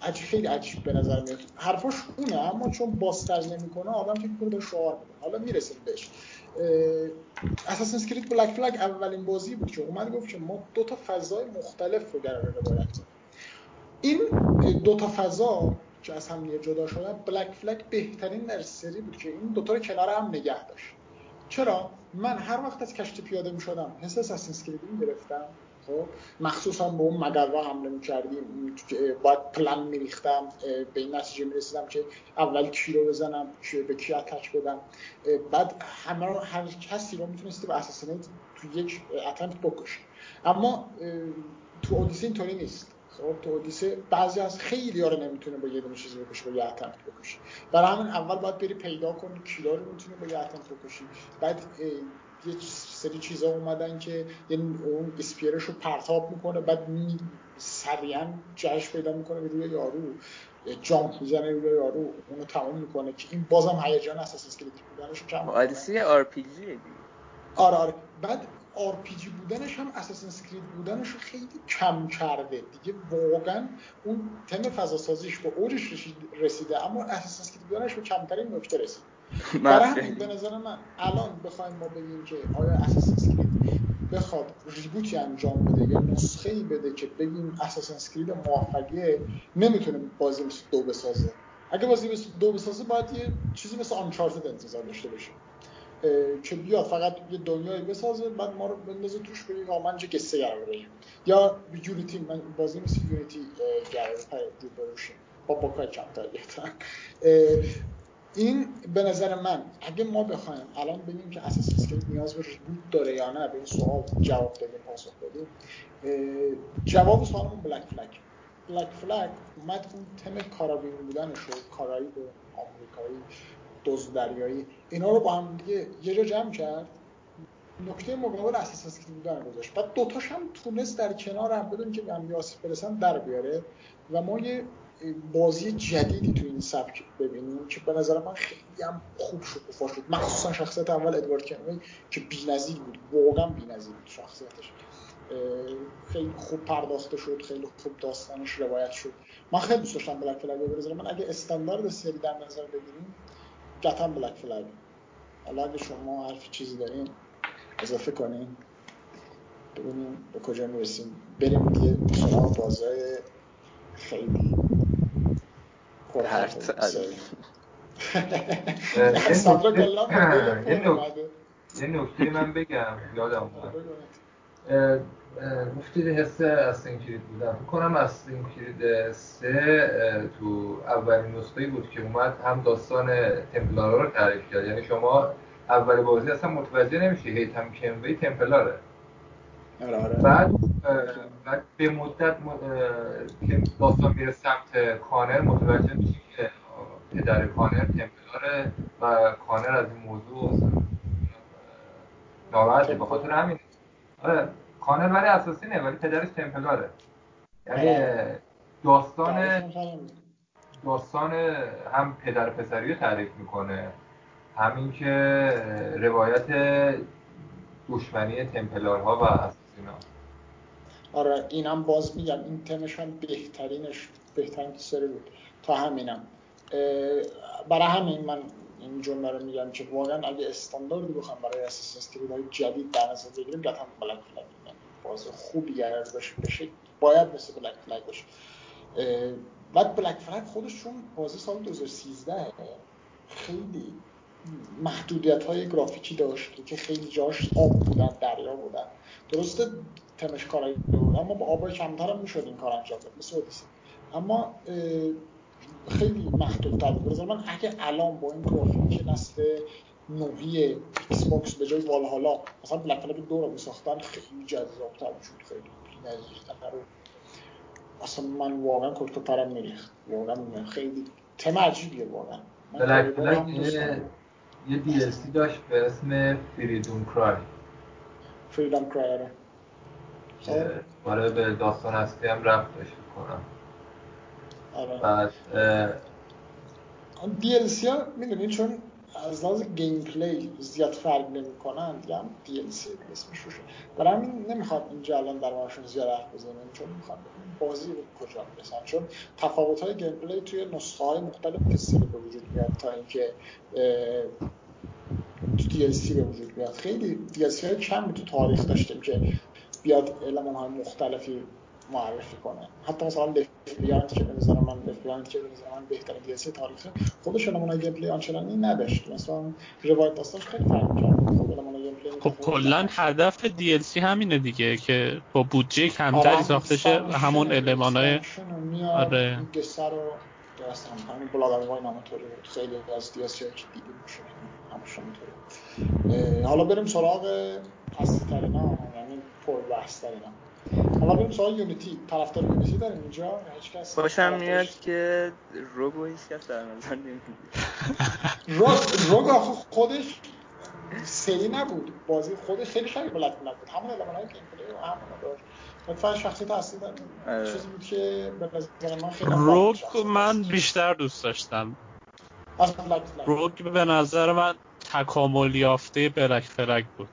عجیب خیلی عجیب به نظر میاد. حرفاش اونه اما چون باستر نمی‌کنه آدم فکر می‌کنه به شعار میده. حالا می‌رسیم بهش. اساسن اسکریت بلک فلگ اولین بازی بود که اومد گفت که ما دو تا فضای مختلف رو قرار کنیم این دو تا فضا که از هم جدا شدن بلک فلگ بهترین در سری بود که این دوتا رو کنار هم نگه داشت. چرا؟ من هر وقت از کشتی پیاده می شدم حس Creed گرفتم خب مخصوصا به اون مقرا حمله می‌کردیم. باید پلن میریختم به این نتیجه می‌رسیدم که اول کی رو بزنم به کی attack بدم. بعد همه رو هر کسی رو می‌تونستی به assassinate تو یک attempt بکشی. اما تو اودیسه اینطوری نیست. خب تو اودیسه بعضی از خیلی ها رو نمی‌تونه با یه دونه چیزی بکشه با یه attempt بکشی. برای همین اول باید بری پیدا کنی کیا رو می‌تونی با یه attempt بکشی. بعد یه سری چیزا اومدن که یعنی اون spear ش رو پرتاب می‌کنه بعد سریعا جهش پیدا می‌کنه به روی یارو jump می‌زنه روی یارو اونو تمام می‌کنه که این بازم هیجان Assassin's Creed بودنش کم Odyssey RPG آره آره. بعد RPG بودنش هم Assassin's Creed بودنش رو خیلی کم کرده دیگه. واقعا اون تم فضا سازیش به اوجش رسیده اما Assassin's Creed بودنش به کمترین نکته رسید. برای همین به نظر من الان بخوایم ما بگیم که آیا Assassin's Creed بخواد reboot ی انجام بده یا نسخه ای بده که بگیم Assassin's Creed موفقیه نمی‌تونه بازی مثل دو بسازه. اگه بازی مثل دو بسازه باید یه چیزی مثل Uncharted انتظار داشته باشیم. که بیاد فقط یه دنیایی بسازه بعد ما رو بندازه توش بگیم آقا من چه قصه قرار بگیم یا یونیتی من بازی مثل یونیتی قرار رو بروشیم با با کم این به نظر من اگه ما بخوایم الان بگیم که اساس اسکریپت نیاز به ریبوت داره یا نه به این سوال جواب بدیم پاسخ بدیم جواب سوالمون بلک فلک بلک فلک اومد اون تم کارابین بودنش رو کارایی آمریکایی دوز دریایی اینا رو با هم دیگه یه جا جمع کرد. نقطه مقابل Assassin's Creed بودن گذاشت. بعد دوتاش هم تونست در کنار هم بدون که به هم برسن در بیاره و ما یه بازی جدیدی تو این سبک ببینیم که به نظر من خیلی هم خوب شکوفا شد مخصوصا شخصیت اول ادوارد کنوی که بی‌نظیر بود. واقعا بی‌نظیر بود شخصیتش. خیلی خوب پرداخته شد خیلی خوب داستانش روایت شد. من خیلی دوست داشتم Black Flag رو من اگه استاندارد سری در نظر بگیریم قطعا بلک فلگ حالا اگه شما حرف چیزی دارین اضافه کنین. ببینیم به کجا می‌رسیم. بریم دیگه سراغ خیلی پرت یه نکته من بگم یادم اومد. گفتید حس اسینکرید بودم. کنم اسینکرید سه تو اولین نسخه بود که اومد هم داستان تمپلارا رو تعریف کرد. یعنی شما اول بازی اصلا متوجه نمیشه هیتم کنوی تمپلاره. آره، آره. بعد بعد به مدت که داستان میره سمت کانر متوجه میشه که پدر کانر تمپلاره و کانر از این موضوع ناراحته به خاطر همین آره کانر ولی اساسی نه ولی پدرش تمپلاره یعنی. داستان داستان هم پدر پسری تعریف می‌کنه همین که روایت دشمنی تمپلارها و آره اینم باز میگم این تمش من بهترینش بهترین سری بود. تا همینم. برای همین من این جمله رو میگم که واقعا اگه استانداردی بخوام برای اساس های جدید در نظر بگیریم قطعا بلک فلگ باز خوبی قرار بشه باید مثل بلک فلگ باشه. بعد بلک فلگ خودش چون بازی سال 2013 خیلی محدودیت های گرافیکی داشت که خیلی جاش آب بودن دریا بودن. درسته تمش کارایی بود اما با آبای کمتر هم می‌شد این کار انجام داد. مثل اما خیلی محدود تر بود من اگه الان با این گرافیک نسل نوعی ایکس باکس به جای والهالا مثلا Black Flag دو رو بساختن خیلی جذاب تر شد خیلی و اصلا من واقعا کرک و پرم میریخت واقعا خیلی تم عجیبیه واقعا. Black Flag یه DLC داشت به اسم Freedom Cry. Freedom Cry آره. آره به داستان اصلی هم رفت داشت کنم. آره. بعد سی ها می‌دونی چون از لحاظ گیم پلی زیاد فرق نمی‌کنن دیگه هم سی اسمش روشه. برای همین نمی‌خوام اینجا الان در موردشون زیاد حرف بزنیم چون می‌خوام بازی رو کجا می‌رسن. چون تفاوت های گیم پلی توی نسخه های مختلف سری به وجود میاد تا اینکه سی به وجود میاد خیلی سی های کم تو تاریخ داشتیم که بیاد علمان های مختلفی معرفی کنه. حتی مثلا لفت که به من لفت که به من بهترین DLC تاریخ خودش المانای gameplay آنچنانی نداشت. مثلا روایت داستانش خیلی فرق کرد خب کلا هدف DLC همینه دیگه که با بودجه کمتری ساخته شه و همون المانای آره درست هم همین بلاگ وای نامطوری بود. خیلی از DLC که دیدیم میشه همش حالا بریم سراغ اصلی ترین یعنی پر بحث ترین حالا بریم سوال Unity. طرفدار Unity داریم اینجا؟ هیچ کس خوشم میاد که Rogue و هیچ کس در نظر نمی‌گیره. Rogue آخه خودش سری نبود. بازی خودش خیلی شبیه Black نبود. همون المانای gameplay و همون داشت. فقط شخصیت اصلی آره. چیزی بود که به نظر من خیلی Rogue من بیشتر دوست داشتم. Rogue به نظر من تکامل یافته Black Flag بود.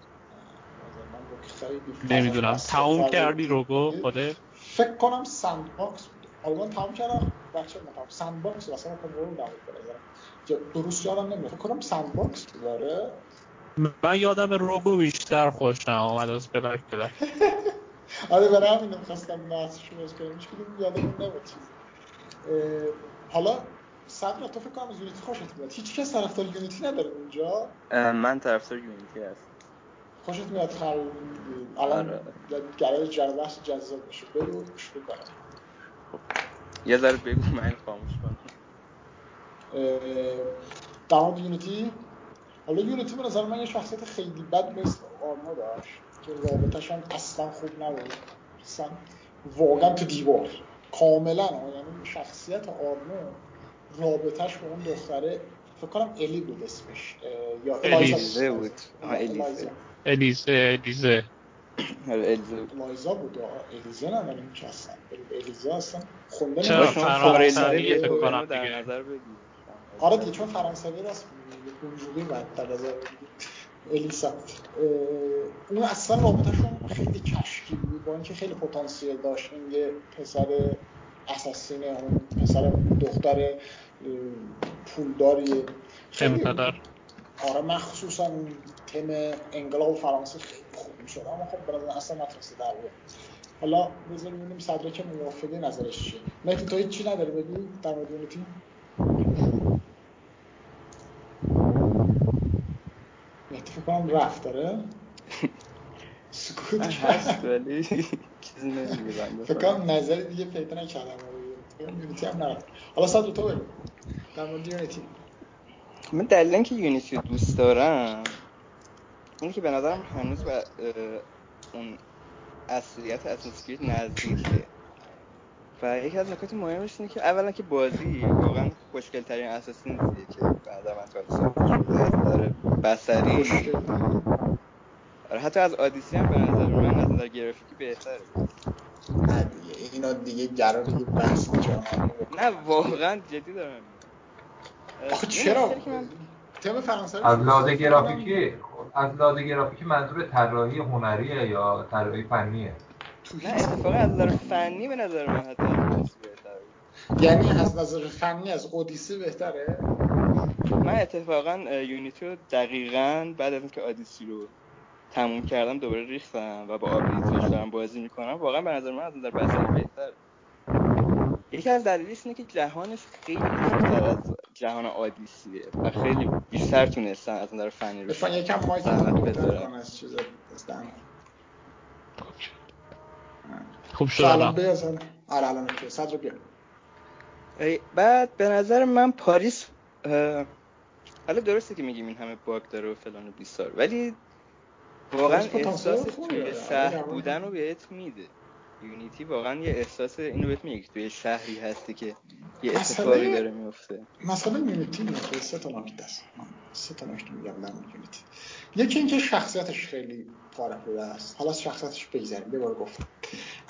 نمی‌دونم. تموم کردی روگو؟ خوده فکر کنم سند باکس بود آلمان تموم کردم. بچه نتام سند باکس اصلا ورلد نبود به درست یادم نمیاد. فکر کنم سند باکس داره. من یادم روبو بیشتر خوشم آمد از بلک بلک آره برای همین نمی‌خواستم بحثش رو کنیم هیچ کدوم یادم نمیاد چیز حالا صدر تو فکر کنم از یونیتی خوشت میاد. هیچ کس طرفدار یونیتی نداره اونجا. من طرفدار یونیتی هستم. خوشت میاد خل الان آره. قرار جر بحث جذاب بشه بگو گوش بکنم خب. یه ذره بگو من خاموش کنم. در مورد یونیتی حالا یونیتی به نظر من یه شخصیت خیلی بد مثل آرما داشت که رابطش هم اصلا خوب نبود. اصلا واقعا تو دیوار. کاملا یعنی شخصیت آرما رابطش با اون دختره فکر کنم الی بود اسمش یا الیزه بود. الیزه. الیزه الیزه. الیزه بود. الایزا بود الیزه نداریم که اصلا. الیزه اصلا خونده چرا. فرانسوی فکر کنم در دیگه. نظر بگیر. آره دیگه چون فرانسوی راست اونجوری باید در نظر الیسا اون اصلا رابطهشون خیلی کشکی بود. با اینکه خیلی پتانسیل داشت. این یه پسر اساسین اون پسر دختر اه، پولداری خیلی پدر آره مخصوصا اون تم انقلاب فرانسه خیلی خوب می‌شد. اما خب نظر اصلا نتونسته در بیاد حالا بذار ببینیم صدره که موافقه نظرش چیه. مهدی تو هیچ چی نداری بگی؟ در مورد یونیتی مهدی فکر کنم رفت داره سکوت کرد هست ولی چیزی نمیگه بنده فکر. کنم نظری دیگه پیدا نکردم. یونیتی هم نرفت حالا صدر تو بگو در مورد یونیتی من دلیل اینکه یونیتی رو دوست دارم اینه که به نظرم هنوز به اون اصلیت اساسکریت نزدیکه. و یکی از نکات مهمش اینه که اولا که بازی واقعا خوشگل ترین اساسینیه که نظر من خوشگل. آره، حتی از آدیسی هم به نظر من از نظر گرافیکی بهتره. نه دیگه اینا دیگه قرار دیگه بحث. نه واقعا جدی دارم آخه چرا؟ تم فرانسوی از فکر گرافیکی از لحاظ گرافیکی منظور طراحی هنریه یا طراحی فنیه؟ نه اتفاقا از نظر فنی به نظر من حتی. یعنی از نظر فنی از اودیسه بهتره؟ من اتفاقا یونیتی رو دقیقا بعد از اینکه آدیسی رو تموم کردم دوباره ریختم و با آبیتوش دارم بازی می‌کنم. واقعا به نظر من از نظر بصری بهتر. یکی از دلیلش اینه که جهانش خیلی بزرگتر از جهان آدیسیه و خیلی بیشتر تونستن از نظر فنی رو لطفا یکم مایک از چیز دستم خوب شد. تو الان الان بیا اصلا آره الان صدر بیا بعد به نظر من پاریس حالا درسته که میگیم این همه باگ داره و فلان و بیسار ولی واقعا احساس توی. آره، شهر در مورد- بودن رو بهت میده. یونیتی واقعا یه احساس اینو بهت میگه که توی شهری هستی که یه اتفاقی داره میفته. مثلا یونیتی میگه سه تا نکته است. سه تا نکته میگم مورد یونیتی یکی اینکه شخصیتش خیلی فارغ العاده است. حالا شخصیتش بگذریم. یه بار گفتم.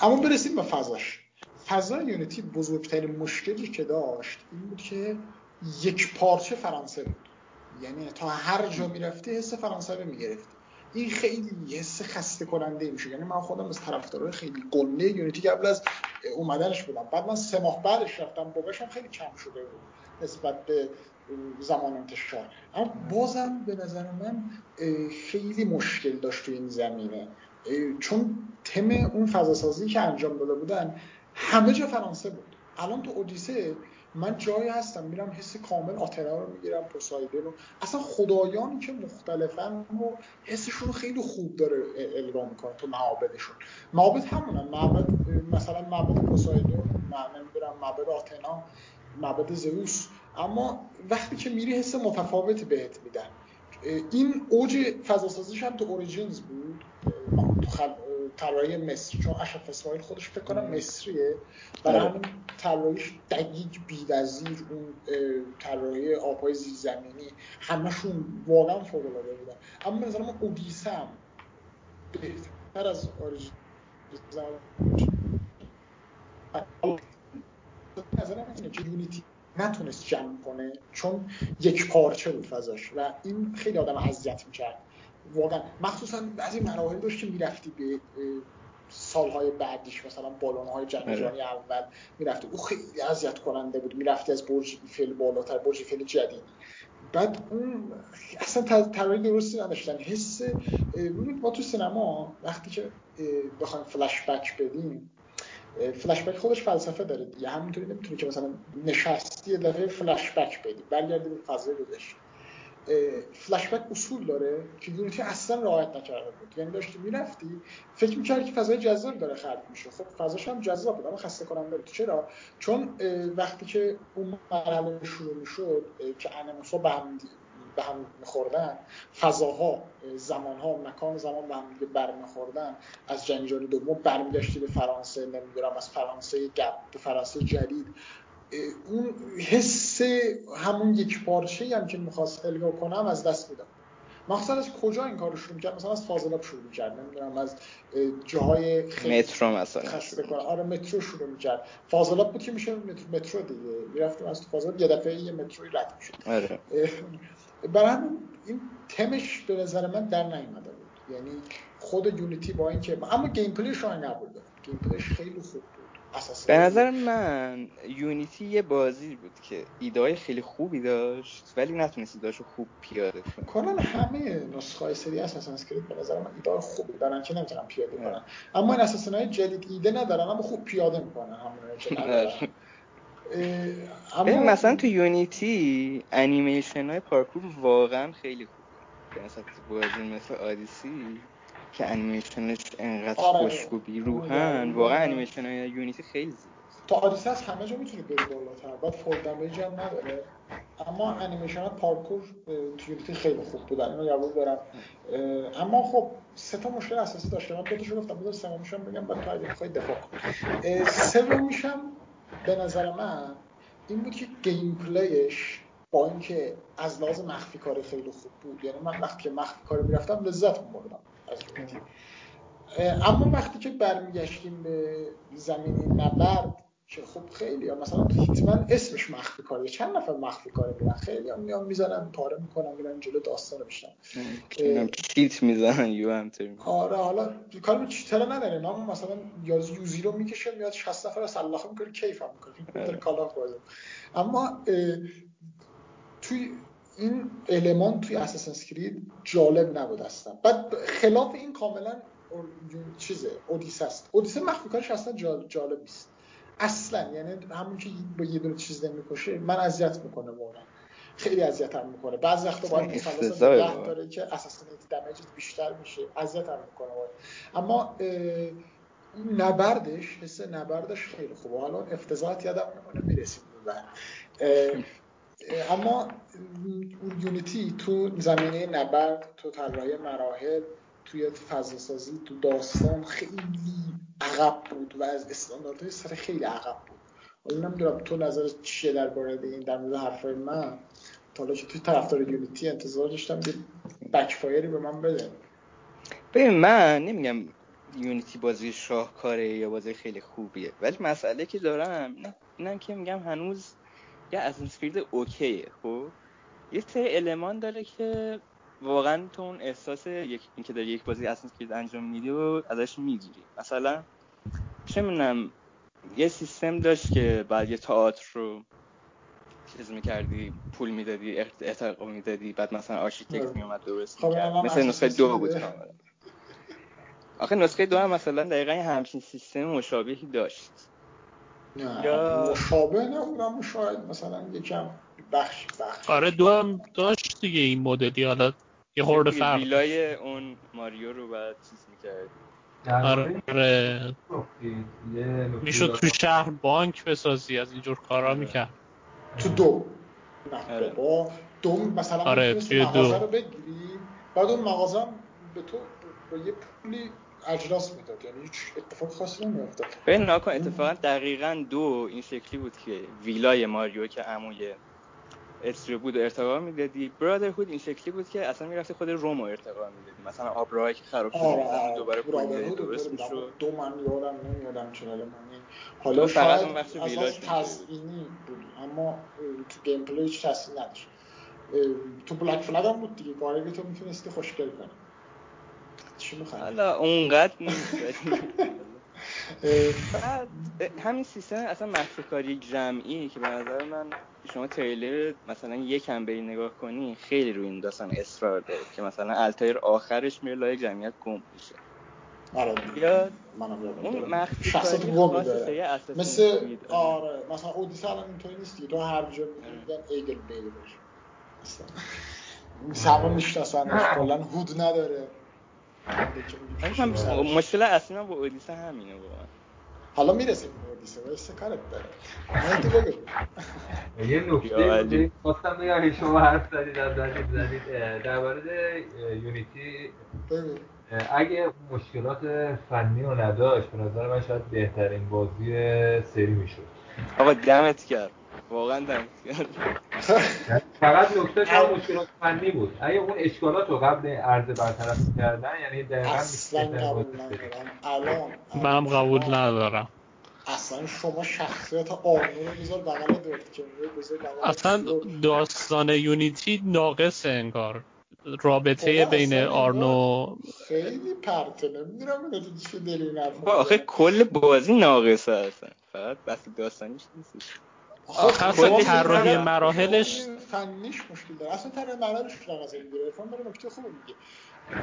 اما برسیم به فضاش. فضای یونیتی بزرگترین مشکلی که داشت این بود که یک پارچه فرانسه بود. یعنی تا هر جا می‌رفتی حس فرانسوی می‌گرفتی. این خیلی حس خسته کننده میشه. یعنی من خودم از طرفدارای خیلی گنده یونیتی قبل از اومدنش بودم. بعد من سه ماه بعدش رفتم بابش هم خیلی کم شده بود نسبت به زمان انتشار. اما بازم به نظر من خیلی مشکل داشت توی این زمینه. چون تم اون فضاسازی که انجام داده بودن همه جا فرانسه بود. الان تو اودیسه من جایی هستم میرم حس کامل آتنا رو می‌گیرم پوسایدن رو. اصلا خدایانی که مختلفن و حسشون رو خیلی خوب داره القا می‌کنه تو معابدشون. معابد همونن معبد مثلا معبد پوسایدون من نمی‌دونم معبد آتنا معبد زئوس. اما وقتی که میری حس متفاوتی بهت میدن. این اوج فضاسازیش هم تو Origins بود. تو خل... طراحی مصر چون اشرف اسماعیل خودش فکر کنم مصریه. برای آره. همین طراحیش دقیق بی‌نظیر اون طراحی آبهای زیرزمینی. همشون واقعا فوق العاده بودن. اما به نظر من اودیسه هم بهتر از Origins نظرم اینه که یونیتی نتونست جمع کنه چون یک پارچه بود فضاش و این خیلی آدم اذیت می‌کرد. واقعا. مخصوصا بعضی مراحل داشت که می‌رفتی به سالهای بعدیش مثلا بالون های جنگ. جهانی اول می‌رفتی. او خیلی اذیت کننده بود. می‌رفتی از برج ایفل بالاتر برج ایفل جدید بعد اون اصلا طراحی درستی نداشتن. حس ما تو سینما وقتی که بخوایم فلش بک بدیم فلش بک خودش فلسفه داره دیگه. همینطوری نمی‌تونه که مثلا نشستی یه دفعه فلش بک بدی. برگردی به فضای گذشته. فلش بک اصول داره که یونیتی اصلا رعایت نکرده بود. یعنی داشتی می‌رفتی فکر می‌کردی که فضای جذاب داره خلق میشه. خب فضاش هم جذاب بود اما خسته کننده بود. چرا؟ چون وقتی که اون مرحله شروع می‌شد که انیموسا به هم به هم میخوردن فضاها زمانها مکان زمان به هم دیگه برمیخوردن از جنگ جهانی دوم برمیگشتی به فرانسه نمی‌دونم از فرانسه گپ به فرانسه جدید. اون حس همون یک پارچه هم که می‌خواست الگا کنم از دست میدم مخصوصا از کجا این کار شروع کرد؟ مثلا از فاضلاب شروع می‌کرد نمی‌دونم از جاهای خیلی مترو مثلا. کنه آره مترو شروع می‌کرد. فاضلاب بود که میشه مترو, مترو دیگه. می‌رفتیم از فاضلاب یه دفعه یه متروی رد می‌شد. آره. برای همین این تمش به نظر من در نیومده بود. یعنی خود Unity با اینکه اما gameplay ش رو قبول دارم. gameplay ش خیلی خوب به نظر من Unity یه بازی بود که ایده خیلی خوبی داشت ولی نتونست ایدهاشو خوب پیاده کنه. کلا همه نسخه های سری Assassin's Creed به نظر من ایده خوبی دارن که نمی‌تونن پیاده کنن. اما این Assassin's های جدید ایده ندارن اما خوب پیاده می‌کنن همون که ندارن. اما مثلا تو Unity انیمیشن های پارکور واقعا خیلی خوبه. مثلا بازی مثل آدیسی که انیمیشنش انقدر آره. خوشگوبی روحن. واقعا انیمیشن های Unity خیلی زیباست. تا آدیسی از همه جا می‌تونی بری بالاتر. بعد fall damage هم نداره. اما انیمیشن ها پارکور تو Unity خیلی خوب بودن. اینو قبول دارم اما خب سه تا مشکل اساسی داشته من دو تاشو گفتم بذار سومیشم بگم بعد تو اگه بخوای دفاع کن. سومیشم به نظر من این بود که گیم پلیش با اینکه از لحاظ مخفی کاری خیلی خوب بود. یعنی من وقتی که مخفی کاری می‌رفتم لذت می‌بردم. از اما وقتی که برمیگشتیم به زمینه نبرد که خب خیلی هم مثلا هیتمن اسمش مخفی کاری چند نفر مخفی کاری میرن خیلی هم میان می‌زنن پاره می‌کنن میرن جلو داستان میشن چیت می‌زنن یو هم آره حالا کار به چیتر نداریم. اما مثلا یازی یوزی رو می‌کشه میاد 60 نفر سلاخه می‌کنه کیف هم می‌کنه. آره. کالا اما توی این المان توی اساسن اسکرید جالب نبود اصلا. بعد خلاف این کاملا چیزه اودیسه است. اودیسه مخفی کارش اصلا جالب نیست. اصلا یعنی همون که با یه دونه چیز نمی‌کشه من اذیت می‌کنه واقعا. خیلی اذیتم می‌کنه. بعضی وقتا باید نگه داره که اساسینیتی دمیج بیشتر میشه. اذیتم می‌کنه باید. اما نبردش حس نبردش خیلی خوبه. حالا افتضاحات یادم نمونه می‌رسیم اما یونیتی تو زمینه نبرد تو طراحی مراحل توی فضا سازی تو داستان خیلی عقب بود و از استانداردهای سر خیلی عقب بود. حالا نمی‌دونم تو نظر چیه درباره این در مورد حرفای من؟ تا حالا که توی طرفدار یونیتی انتظار داشتم یه بکفایری به من بده. ببین من نمیگم یونیتی بازی شاهکاره یا بازی خیلی خوبیه ولی مسئله که دارم اینم که میگم هنوز یه اساسن اوکیه خب؟ یه سری المان داره که واقعا تو اون احساس یک اینکه داری یک بازی اساس کرید انجام میدی و ازش می‌گیری. مثلا چه می‌دونم یه سیستم داشت که بعد یه تئاتر رو چیز می‌کردی پول می‌دادی ارتقا می‌دادی بعد مثلا architect میومد درست می‌کرد مثل نسخه دو بود. آخه نسخه دو هم مثلا دقیقا همچین سیستم مشابهی داشت. نه یا مشابه نبودم شاید مثلا یکم بخش بخش. آره دو هم داشت دیگه این مدلی حالا یه خورده فرق. ویلای اون ماریو رو بعد چیز می‌کردی. آره, آره. می‌شد تو شهر بانک بسازی از اینجور کارا آره. می‌کرد. تو دو. نه آره. با دو مثلا آره توی مغازه رو بگیری بعد اون مغازه به تو با یه پولی اجلاس می‌داد. یعنی هیچ اتفاق خاصی نمیافتاد. ببین ناکن اتفاقا دقیقا دو این شکلی بود که ویلای ماریو که عموی استریو بود ارتقا می‌دادی. برادرهود این شکلی بود که اصلا می‌رفتی خود رومو ارتقا می‌دادی. مثلا آبراهایی که خراب شده آره دوباره پول درست می‌شد؟ دو من یادم نمیادم چه المانی حالا شاید اون وقت از تزئینی بود. اما تو gameplay هیچ نداشت. تو Black Flag هم بود دیگه. کاری تو می‌تونستی خوشگل کنی. چی می‌خوای حالا اونقدر همین سیستم اصلا مخفی کاری جمعی که به نظر من شما تریلر مثلا یکم بری نگاه کنی خیلی روی این داستان اصرار داره که مثلا التایر آخرش میره لای جمعیت گم میشه. آره یا اون. مخفی کاری مثل. آره مثلا اودیسه الان اینطوری نیست دیگه. تو هر جا آره. میگن ایگل بیل اصلا سما میشناسنش کلا هود نداره. مشکل اصلی من با اودیسه همینه واقعا. حالا می‌رسیم به اودیسه وایسه کارت داره مهدی بگو. یه نکته خواستم بگم شما حرف زدید از زدید زدید. در مورد اه، یونیتی. اگه مشکلات فنی رو نداشت به نظر من شاید بهترین بازی سری می‌شد. آقا دمت کرد واقعا دمت کرد فقط نکتهش هم مشکلات فنی بود. اگه اون اشکالات رو قبل عرض برطرف کردن یعنی دقیقا اصلا قبول ندارم الان منم قبول شما- ندارم. اصلا شما شخصیت آرنو رو بذار بغل اصلا. داستان یونیتی ناقصه انگار. رابطه بابا بین اصلا آرنو خیلی پرته نمی‌دونم چه دلیل آخه. کل بازی ناقصه هستن فقط بس داستانیش نیست. آخه اصلا شما طراحی می‌گید مراحلش- فنیش مشکل داره. اصلا طراحی مراحلش رو ازش می‌گیره. عرفان داره نکته خوب میگه.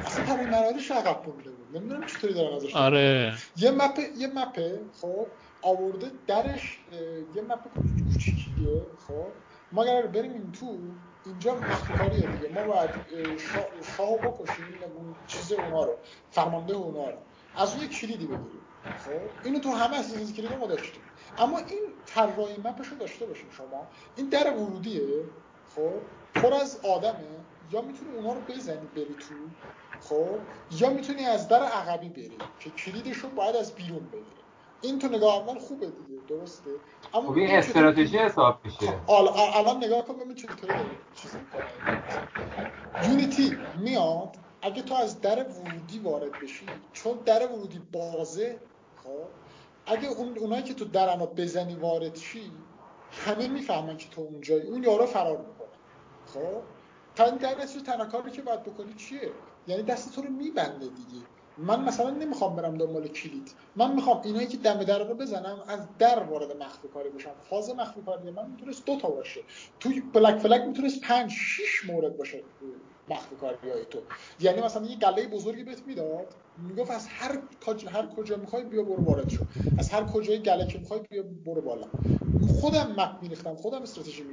اصلا طراحی مراحلش عقب مونده بود. نمی‌دونم چطوری دارن ازش آره. یه مپ یه مپه خب آورده درش یه مپ کوچیکیه خب. ما اگر بریم این تو اینجا مخفی کاریه دیگه. ما باید اه، شاه شاهو بکشیم اون چیز اونا رو. فرمانده اونا رو. از اون یه کلیدی بگیریم. خب. اینو تو همه اساسن کلید ما داشتیم. اما این طراحی مپش رو داشته باشین شما. این در ورودیه خب؟ پر از آدمه. یا می‌تونی اونا رو بزنی بری تو خب؟ یا می‌تونی از در عقبی بری که کلیدش رو باید از بیرون بگیری. این تو نگاه اول خوبه دیگه درسته؟ اما خب این استراتژی حساب میشه. خب، الان نگاه کن ببین چطوری داره چیز می‌کنه. یونیتی میاد. اگه تو از در ورودی وارد بشی چون در ورودی بازه خب؟ اگه اون اونایی که تو درنا بزنی وارد شی همه می‌فهمن که تو اونجایی. اون یارو فرار می‌کنه. خب؟ این در تنها کاری که باید بکنی چیه؟ یعنی دست تو رو میبنده دیگه. من مثلا نمی‌خوام برم دنبال کلید. من می‌خوام اینایی که دم در رو بزنم از در وارد مخفی کاری بشم. فاز مخفی کاری من می‌تونست دو تا باشه. توی بلک فلک می‌تونست پنج شیش مورد باشه مخفی کاری های تو. یعنی مثلا یه گله بزرگی بهت می‌داد. می‌گفت از هر. هر کجا می‌خوای بیا برو وارد شو. از هر کجای گله که می‌خوای بیا برو بالا. خودم map میریختم خودم استراتژی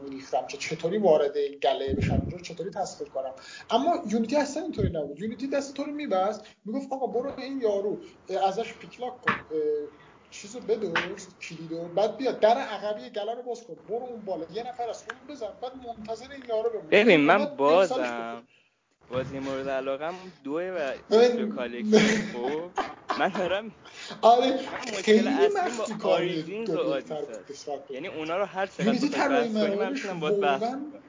میریختم که چطوری وارد این قلعه بشم اونجا چطوری تسخیر کنم. اما Unity اصلا اینطوری نبود. Unity دست تو رو میبست می‌گفت آقا برو این یارو ازش pick lock کن چیزو بدزد کلیدو بعد بیا در عقبی قلعه رو باز کن. برو اون بالا. یه نفر از اون بزن بعد منتظر این یارو بمون. ببین من بازم. بازی مورد علاقم دوه و ببین- collection خب؟ من دارم آره خیلی با کاری. نسبت به یعنی اونا رو هر چقدر طراحی بحث کنی من می‌تونم باید بحث واقعا کنم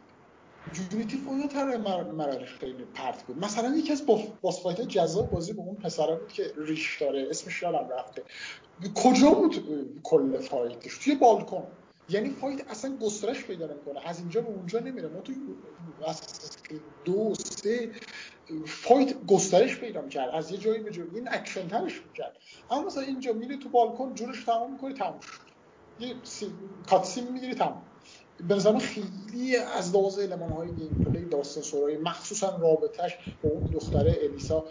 Unity واقعا طراحی مر- مراحلش خیلی پرت بود. مثلا یکی از boss fight جذاب بازی به اون پسره بود که ریش داره اسمش یادم رفته. کجا بود کل fight ش؟ توی بالکن. یعنی fight اصلا گسترش پیدا نمی‌کنه. از اینجا به اونجا نمیره. ما توی دو سه fight گسترش پیدا می‌کرد. از یه جایی به جایی. این اکشن ترش می‌کرد. اما مثلا اینجا میره تو بالکن جورش تمام می‌کنه تموم شد. یه سی... cutscene می‌گیری تمام به نظر من خیلی از لحاظ المان های gameplay داستان سرایی مخصوصا رابطش با اون دختره الیسا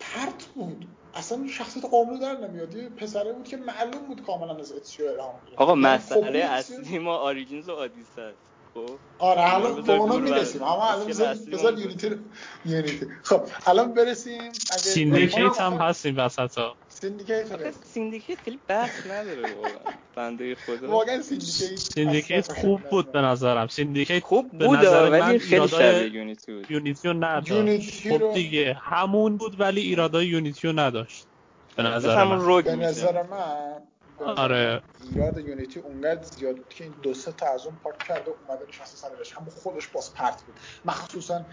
پرت بود. اصلا شخصیت آرنو در نمیاد. یه پسره بود که معلوم بود کاملا از اتسیو الهام. آقا یعنی مسئله کپی اتسیو- اصلی ما Origins و آدیسه است. خب. آره رو الان به اونا می‌رسیم. اما الان بذار Unity رو- Unity. خب الان برسیم. اگه Syndicate هم آخه- هست این وسط ها. Syndicate رو خیلی بحث نداره واقعا بنده خدا. واقعا Syndicate Syndicate خوب بود به. نظرم. Syndicate خوب به بود نظر ولی من خیلی شبیه Unity بود. Unity و نداشت. Unity خب رو- دیگه همون بود ولی ایرادای Unity و نداشت. به نظر من. به نظر من آره. ایراد Unity اونقدر زیاد بود که این دو سه تا از اون پاک کرده و اومده نشسته سرش اما خودش باز پرت بود. مخصوصا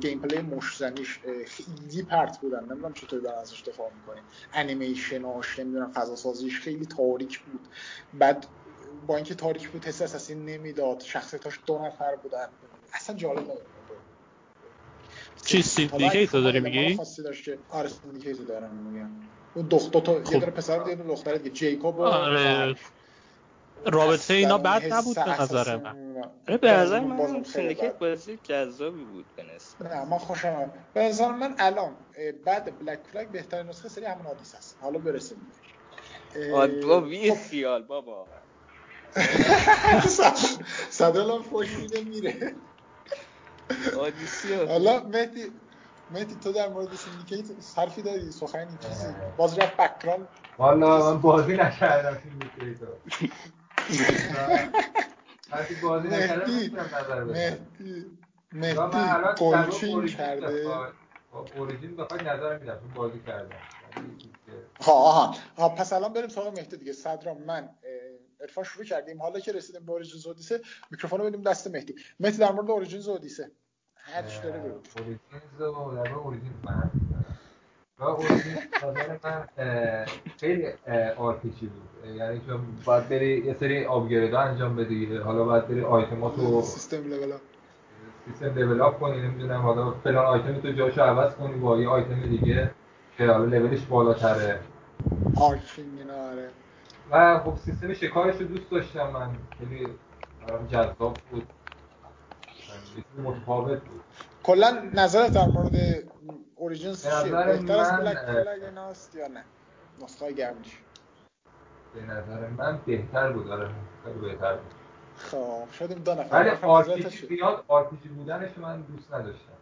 gameplay مشت زنیش اه، خیلی پرت بودن. نمی‌دونم چطوری دارن ازش دفاع می‌کنین انیمیشناش نمی‌دونم فضا سازیش خیلی تاریک بود. بعد با اینکه تاریک بود حس Assassin ی نمی‌داد. شخصیتاش دو نفر بودن. اصلا جالب نبود. چی Syndicate رو داری میگی؟ خاصی داشت که آره Syndicate دارم میگم اون دختر تا یه خب. دونه پسر بود یه دونه دختر دیگه جیکوب و آره. رابطه اینا بد نبود به نظر من آره به نظر من خیلی سیندیکیت بد. بازی جذابی بود به نسبت نه من خوشم آمد به نظر من الان بعد بلک فلگ بهترین نسخه سری همون آدیس هست حالا برسیم با بی خب، خیال بابا صد- صدال هم فوش میده میره. حالا مهدی مهدی تو در مورد Syndicate حرفی داری؟ سخنی چیزی؟ باز رفت بکران والا من بازی نکردم Syndicate رو. بازی نکردم مهدی مهدی گلچین Origin کرده. Origin بخوای نظر میدم چون بازی کردم. ها آها ها. پس الان بریم سراغ مهدی دیگه. صدرام من اه، عرفان شروع کردیم. حالا که رسیدیم به Origins Odyssey میکروفون رو بدیم دست مهدی. مهدی در مورد Origins Odyssey هر چی داره بگو. Origins رو در مورد Origins من. و Origins نظر من خیلی RPG بود. یعنی چون باید بری یه سری upgrade انجام بدی. حالا باید بری آیتماتو سیستم لول. سیستم develop کنی نمی‌دونم. حالا فلان آیتم تو جاشو عوض کنی با یه آیتم دیگه که حالا لولش بالاتره. آرچینگ اینا آره. و خب سیستم شکارش رو دوست داشتم من. خیلی جذاب بود. متفاوت بود. کلا نظرت در مورد Origins چیه؟ نظر بهتر از من، Black Flag ایناست یا نه؟ نسخه گرمش. به نظر من بهتر بود آره. خیلی بهتر بود. خب شدیم دو نفر ولی چیه؟ زیاد RPG بودنش من دوست نداشتم.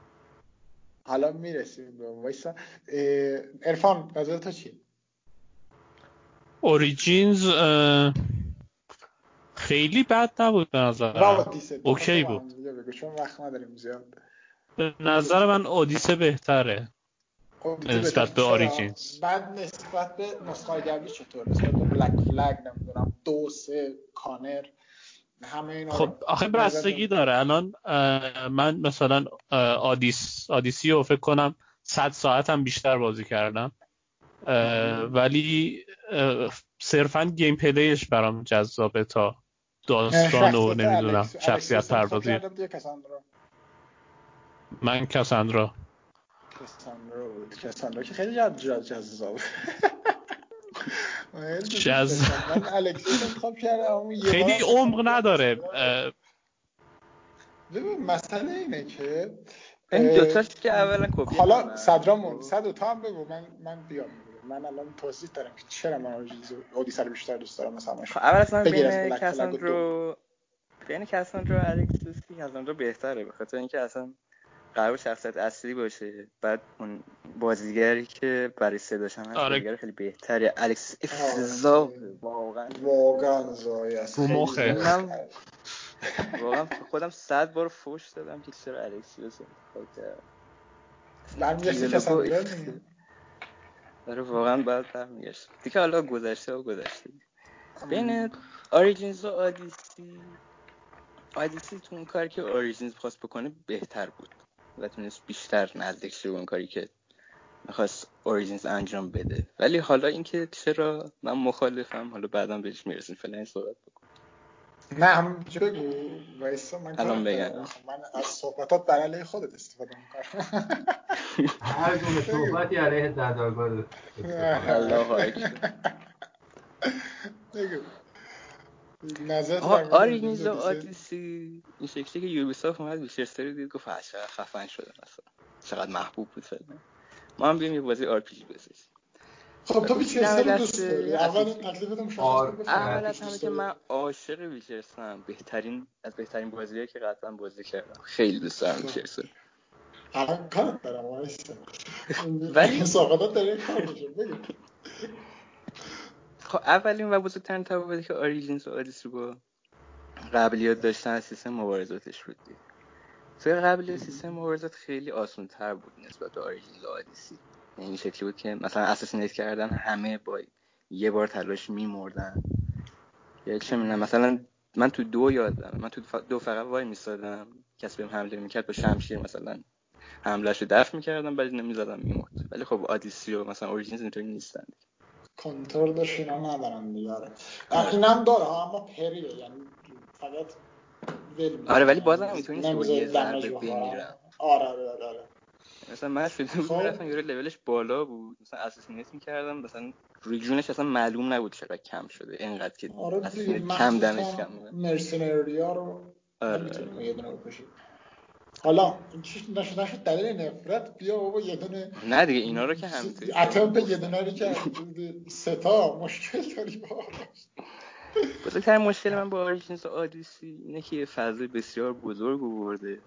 حالا می‌رسیم به. وایسا. اه، عرفان نظرت چیه Origins اه، خیلی بد نبود به تا okay بود چون وقت نداریم زیاد به نظر من اودیسه بهتره نسبت. به چرا؟ Origins. بعد نسبت به نسخه قبلی چطور نسبت به Black Flag نمی‌دونم دو سه کانر همه اینا خب. آخه نظر بستگی. داره الان من مثلا آدیس آدیسی رو فکر کنم 100 ساعت هم بیشتر بازی کردم ولی صرفا گیم پلیش برام جذابه تا داستان و نمی‌دونم شخصیت پردازی. من کساندرا. کساندرا بود. کساندرا که خیلی جذاب یه خیلی عمق نداره. ببین مسئله اینه که این دوتاش که اولا کپی حالا. صدرامون. صد و تا هم بگو. من من بیام. من الان توضیح دارم که چرا من اودیسه رو بیشتر دوست دارم مثلا خب اول اصلا بین کساندرو بین کساندرو و الکسیسی کساندرو بهتره به خاطر اینکه اصلا قرار شخصیت اصلی باشه. بعد اون بازیگری که برای صداش هم هست آره. بازیگر خیلی بهتره. الکس افتضاح واقعا. واقعا زایی است مخه. من. واقعا خودم صد بار فوش دادم که چرا الکسیوس انتخاب کرد افت- دیگه. آره واقعا باید برمیگشت دیگه حالا گذشته و گذشته. بین آریجینز و آدیسی آدیسی تو اون کاری که آریجینز خواست بکنه بهتر بود و تونست بیشتر نزدیک شه اون کاری که می‌خواست Origins انجام بده. ولی حالا اینکه چرا من مخالفم حالا بعدا بهش می‌رسیم. فعلا این صحبت بکن. نه همینجا بگو. وایسا من الان بگم. من از صحبتات بر علیه خودت استفاده می‌کنم. هر گونه صحبتی علیه در درگاه الله اکبر. بگو. نظرت آقا در مورد Origins و Odyssey؟ Odyssey. این شکلی که یوبیسافت اومد ویچر دید گفت "آه، چقدر خفن شده مثلا چقدر محبوب بود فعلا. ما هم بیایم یه بازی آر پی جی بسازیم خب تو خب، بیچسته رو دوست داری. اول کن بفهم اول از همه که. من عاشق ویچرسم بهترین از بهترین بازیایی که قطعا بازی کردم. خیلی دوست دارم ویچرس الان کارت دارم ولی- این صحبتات داره کار خب اولین و بزرگترین تفاوتی که آریجینز و آدیسی با قبلیات داشتن از سیستم مبارزاتش بود. توی قبلی سیستم مبارزات خیلی آسان تر بود نسبت به Origins و آدیسی. این شکلی بود که مثلا assassinate کردن همه با یه بار تلاش میمردن یا چه می‌دونم مثلا من تو دو یادم من تو دو فقط وای میستادم کسی بهم حمله می‌کرد با شمشیر مثلا حملهش رو دفع می‌کردم بعد نمی‌زدم میمرد ولی خب آدیسی و مثلا Origins اینطوری نیستن کنترل داشت اینا ندارن دیگه آره این هم داره اما پریه یعنی فقط. آره، ولی بازم نیست که با یه ضربه. بمیرم. آره آره آره, آره. مثلا من شده بود خب. می‌رفتم یه لولش بالا بود مثلا اساسینیت می‌کردم مثلا ریجونش اصلا معلوم نبود چقدر کم شده اینقدر که آره کم دمش کم. مرسنریا رو آره. یه دونه حالا چیز نشد نشد دلیل نفرت بیا بابا یه دونه نه دیگه اینا رو که همینطوری attempt یه دونه رو که سه تا مشکل داری با بزرگترین مشکل من با Origins و آدیسی اینه که یه فضای بسیار بزرگ آورده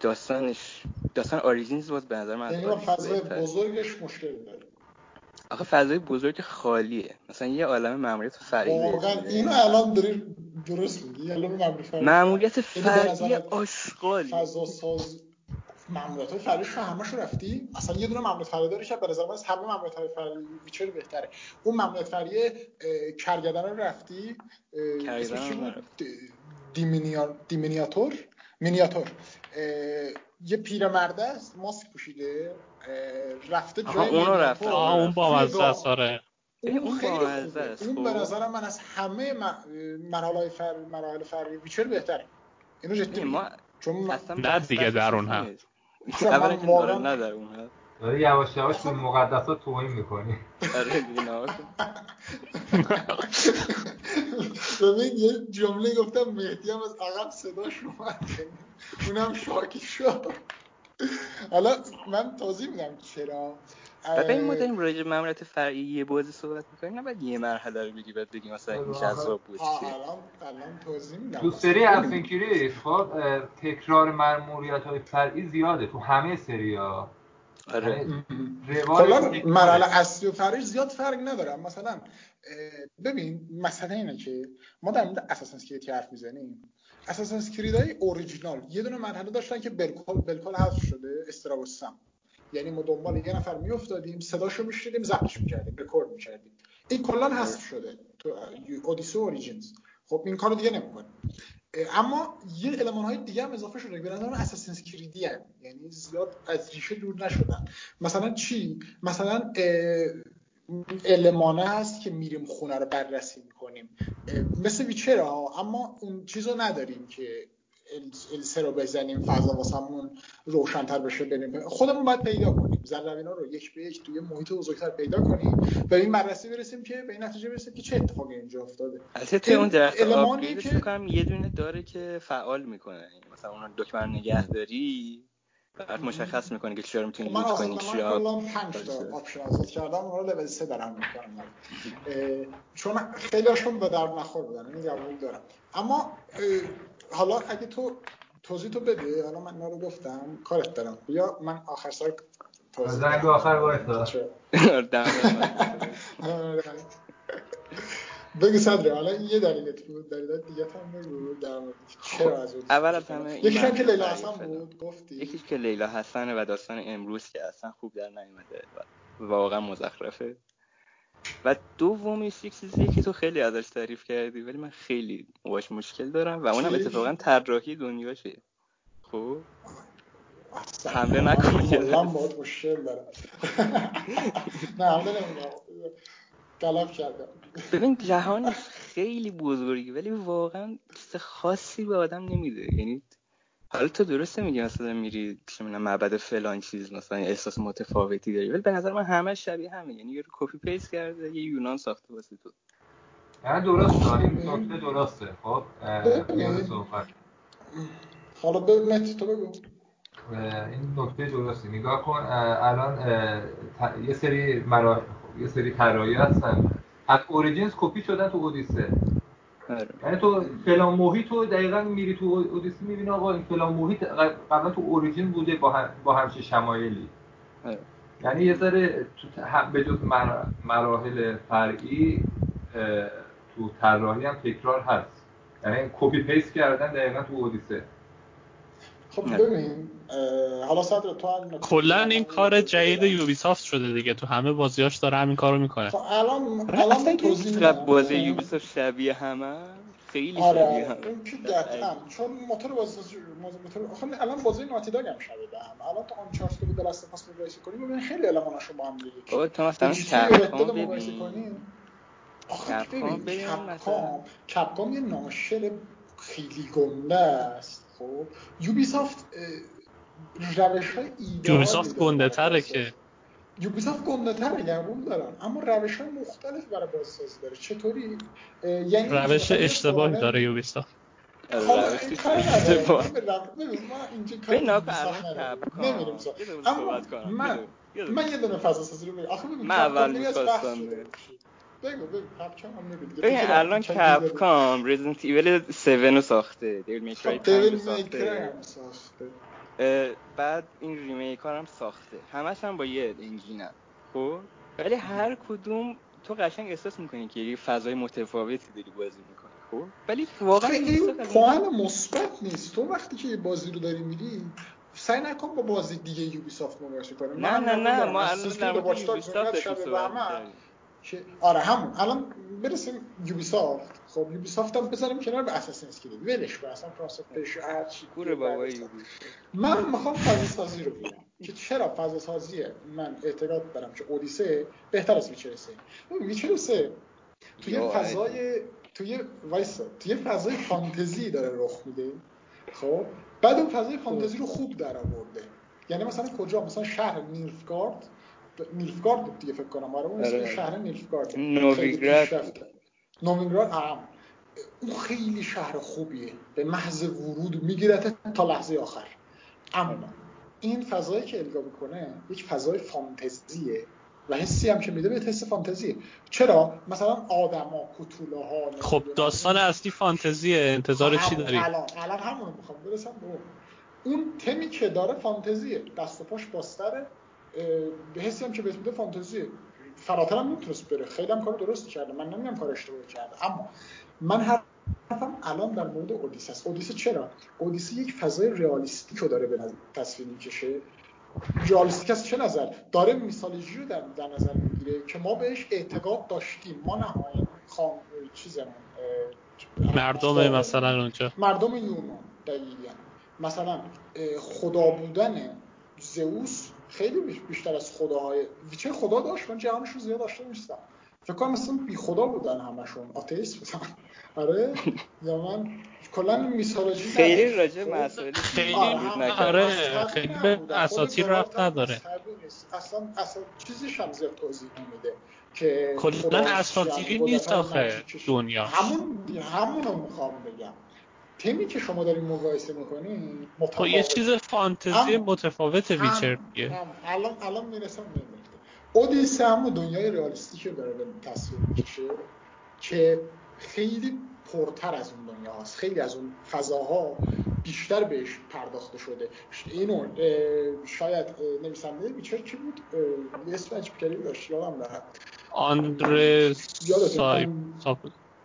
داستانش داستان Origins باز به نظر من یعنی فضای. بزرگش مشکل داری آخه فضای بزرگ خالیه. مثلا یه عالم مأموریت فرعی واقعا. اینو الان داری درست میگی. یه یعنی به فرعی نظرت آشغالی فضا ساز ممنوعات های فرعیش رو همش رو رفتی؟ اصلا یه دونه ممنوعات فرعی داره که به نظر من از همه های فرعی ویچر بهتره. اون ممنوعات فرعی کرگدن رو رفتی؟ کرگدن دیمینیاتور مینیاتور یه پیرمرده است ماسک پوشیده رفته جای اونو مینیاتور. رفتم. آه اون با. آره اون خیلی خوبه است، اون خب. به نظرم من از همه مراحل فر... مراحل فرعی ویچر بهتره اینو جدی ما چون من اصلا نه دیگه در اون هم. اولا من که واقعا نه در اون هم. داری یواش یواش به مقدسات توهین می‌کنی آره دیگه. ببین یه جمله گفتم مهدی هم از عقب صداش اومد. اونم شاکی شد. حالا من توضیح میدم چرا. ببین ما داریم راجع به ماموریت فرعی یه بازی صحبت می‌کنیم نباید یه مرحله رو بگی بعد بگی مثلا این جذاب بود الان الان توضیح میدم. تو سری اسین کرید خب تکرار مأموریت های فرعی زیاده تو همه سری ها آره. یعنی تکراره. مرحله اصلی و فرعی زیاد فرق نداره. مثلا ببین مثلا اینه که ما در مورد اساسن اسکریت حرف می‌زنیم. اساسن اسکرید های اوریجینال یه دونه مرحله داشتن که بالکل بالکل حذف شده استرابوسم یعنی ما دنبال یه نفر میافتادیم صداشو میشنیدیم ضبطش می‌کردیم رکورد می‌کردیم. این کلا حذف شده تو اودیسه اوریجینز خب این کارو دیگه نمی‌کنیم. اما یه علمان های دیگه هم اضافه شده به نظر من اساسینز کریدی هم. یعنی زیاد از ریشه دور نشدن. مثلا چی؟ مثلا المانه هست که میریم خونه رو بررسی می‌کنیم. مثل ویچر ها اما اون چیز رو نداریم که السه رو بزنیم فضا واسمون روشنتر بشه بریم. خودمون باید پیدا کنیم. زربینا رو یک به یک توی محیط بزرگتر پیدا کنیم و این بررسی برسیم که به این نتیجه برسیم که چه اتفاقی اینجا افتاده. البته توی اون درخت که- یه دونه داره که فعال می‌کنه. مثلا اون دکمه نگهداری. بعد مشخص می‌کنه که چیا رو می‌تونی خب من loot کنی من چیا کلا 5 تا option آزاد کردم اون رو لول 3 دارم می‌کنم چون خیلی هاشون به درد نخور بودن این قبول دارم. اما اه، حالا اگه تو توضیح تو بده حالا من اینا رو گفتم کارت دارم. بیا من آخر سر توضیح زنگ. آخر وایسا. بگو صدره حالا یه دلیلت بود دلیلت دیگه هم بگو در مورد چرا از اول همه یکی هم که لیلا حسن. بود گفتی. یکیش که لیلا حسنه و داستان امروز که اصلا خوب در نیومده واقعا مزخرفه. و دومیش یک چیزیه که تو خیلی ازش تعریف کردی ولی من خیلی باش مشکل دارم و اونم؟ اتفاقا طراحی دنیاشه. خب؟ حمله من نکن یه کلا لحظه. باهات مشکل دارم. نه حمله نمی‌دونم گلاب کردم. ببین جهانش خیلی بزرگی ولی واقعا چیز خاصی به آدم نمیده. یعنی حالا تو درسته میگی مثلا میری چه معبد فلان چیز مثلا احساس متفاوتی داری ولی به نظر من همه شبیه همه. یعنی یه کپی پیست کرده یه یونان ساخته واسه تو. نه درسته. این نکته درسته. خب صحبت. حالا به مت تو بگو. این نکته درسته. نگاه کن الان یه سری مرا... یه سری طراحی هستن از Origins کپی شدن تو اودیسه آره. یعنی تو فلان محیط تو دقیقا میری تو اودیسه می‌بینی آقا این فلان محیط قبلا تو Origin بوده با, هم... با همچین شمایلی آره. یعنی یه ذره به جز مر- مراحل فرعی تو طراحی هم تکرار هست یعنی copy paste کردن دقیقا تو اودیسه خب نه. ببین حالا صدر تو هم کلا. این کار جدید. یوبیسافت شده دیگه. تو همه بازیاش داره همین کارو می‌کنه. خب الان الان توضیح بازی. یوبیسافت شبیه همه. خیلی آره شبیه آره همه. این که قطعا چون موتور بازی موتور آخه الان بازی Naughty Dog هم شبیه به هم الان تو Uncharted و The Last of Us مقایسه کنیم. ببین خیلی الماناشو با هم دیگه. بابا تو مثلا کپکام ببین. کپکام ببین کپکام یه ناشر خیلی گنده است. خب یوبیسافت روش های یوبیسافت گنده تره که. یوبیسافت گنده تره قبول دارم اما روش های مختلف برای بازسازی داره. چطوری؟ یعنی روش اشتباهی داره یوبیسافت. من من یه دونه. فضا سازی رو آخه من اول می‌خواستم بگو بگو. کپکام هم نمیدی ببین الان کپکام رزیدنت ایول 7 رو ساخته. دیویل میکرای 5 رو ساخته. بعد این ریمیک هم ساخته. همش هم با یه انجینن خب؟ ولی هر کدوم تو قشنگ احساس می‌کنی که یه فضای متفاوتی داری بازی می‌کنی. خب؟ ولی واقعا این پوان مثبت نیست. تو وقتی که یه بازی رو داری میری سعی نکن با بازی دیگه Ubisoft مقایسه کنی. نه نه نه ما الان در مورد Ubisoft که آره همون. الان برسیم Ubisoft خب Ubisoft هم بذاریم کنار به Assassin's Creed ولش کن اصلا هر چی کوره بابا یوبی من می‌خوام فضا سازی رو بگم که چرا فضا سازی من اعتقاد دارم که اودیسه بهتر از ویچر 3 ویچر 3 توی فضای توی وایسا توی فضای فانتزی داره رخ میده. خب بعد اون فضای فانتزی رو خوب در آورده. یعنی مثلا کجا؟ مثلا شهر نیلفگارد نیلفگارد بود دیگه فکر کنم. آره اون اسم شهر نیلفگارد. نوویگراد نوویگراد هم اون خیلی شهر خوبیه. به محض ورود میگیرت تا لحظه آخر. اما این فضایی که الگا می‌کنه یک فضای فانتزیه و حسی هم که میده به حس فانتزیه. چرا؟ مثلا آدما کتوله خب داستان اصلی فانتزیه. انتظار چی داری؟ الان الان همون می‌خوام. برسم به اون. اون تمی که داره فانتزیه. دست و پاش باستره. حسی هم که بهت میده فانتزیه فراتر هم نمی‌تونست بره. خیلی هم کار درستی کرده. من نمیگم کار اشتباهی کرده. اما من حرفم الان در مورد اودیسه است. اودیسه چرا؟ اودیسه یک فضای رئالیستیک رو داره به تصویر می‌کشه. ریالیستیک از چه نظر؟ داره میسالجی رو در, در نظر می‌گیره که ما بهش اعتقاد داشتیم. ما نهایت خام چیزمون مردم مثلا اونجا. مردم یونان دقیقا مثلا خدا بودن زئوس خیلی بیشتر از خداهای چه خدا داشت؟ من جهانشون زیاد داشته نیستم. فکر کنم مثلا بی خدا بودن همشون. آتئیست بودن. آره؟ یا من کلا میسالوجی خیلی راجع مسائل خیلی آره خیلی به اساطیر رفت نداره. اصلا اصلا چیزیش هم زیاد توضیح نمیده که کلا اساطیری نیست آخه دنیا همون همون رو می‌خوام بگم. تمی که شما دارین مقایسه می‌کنین خب یه چیز فانتزی متفاوت ویچر دیگه. الان الان می‌رسم اودیسه هم دنیای رئالیستیک رو داره به تصویر می‌کشه که خیلی پرتر از اون دنیا هست. خیلی از اون فضاها بیشتر بهش پرداخته شده. اینو شاید نویسنده ویچر کی بود؟ اسم عجیب غریبی داشت یادم رفت. آندره سایب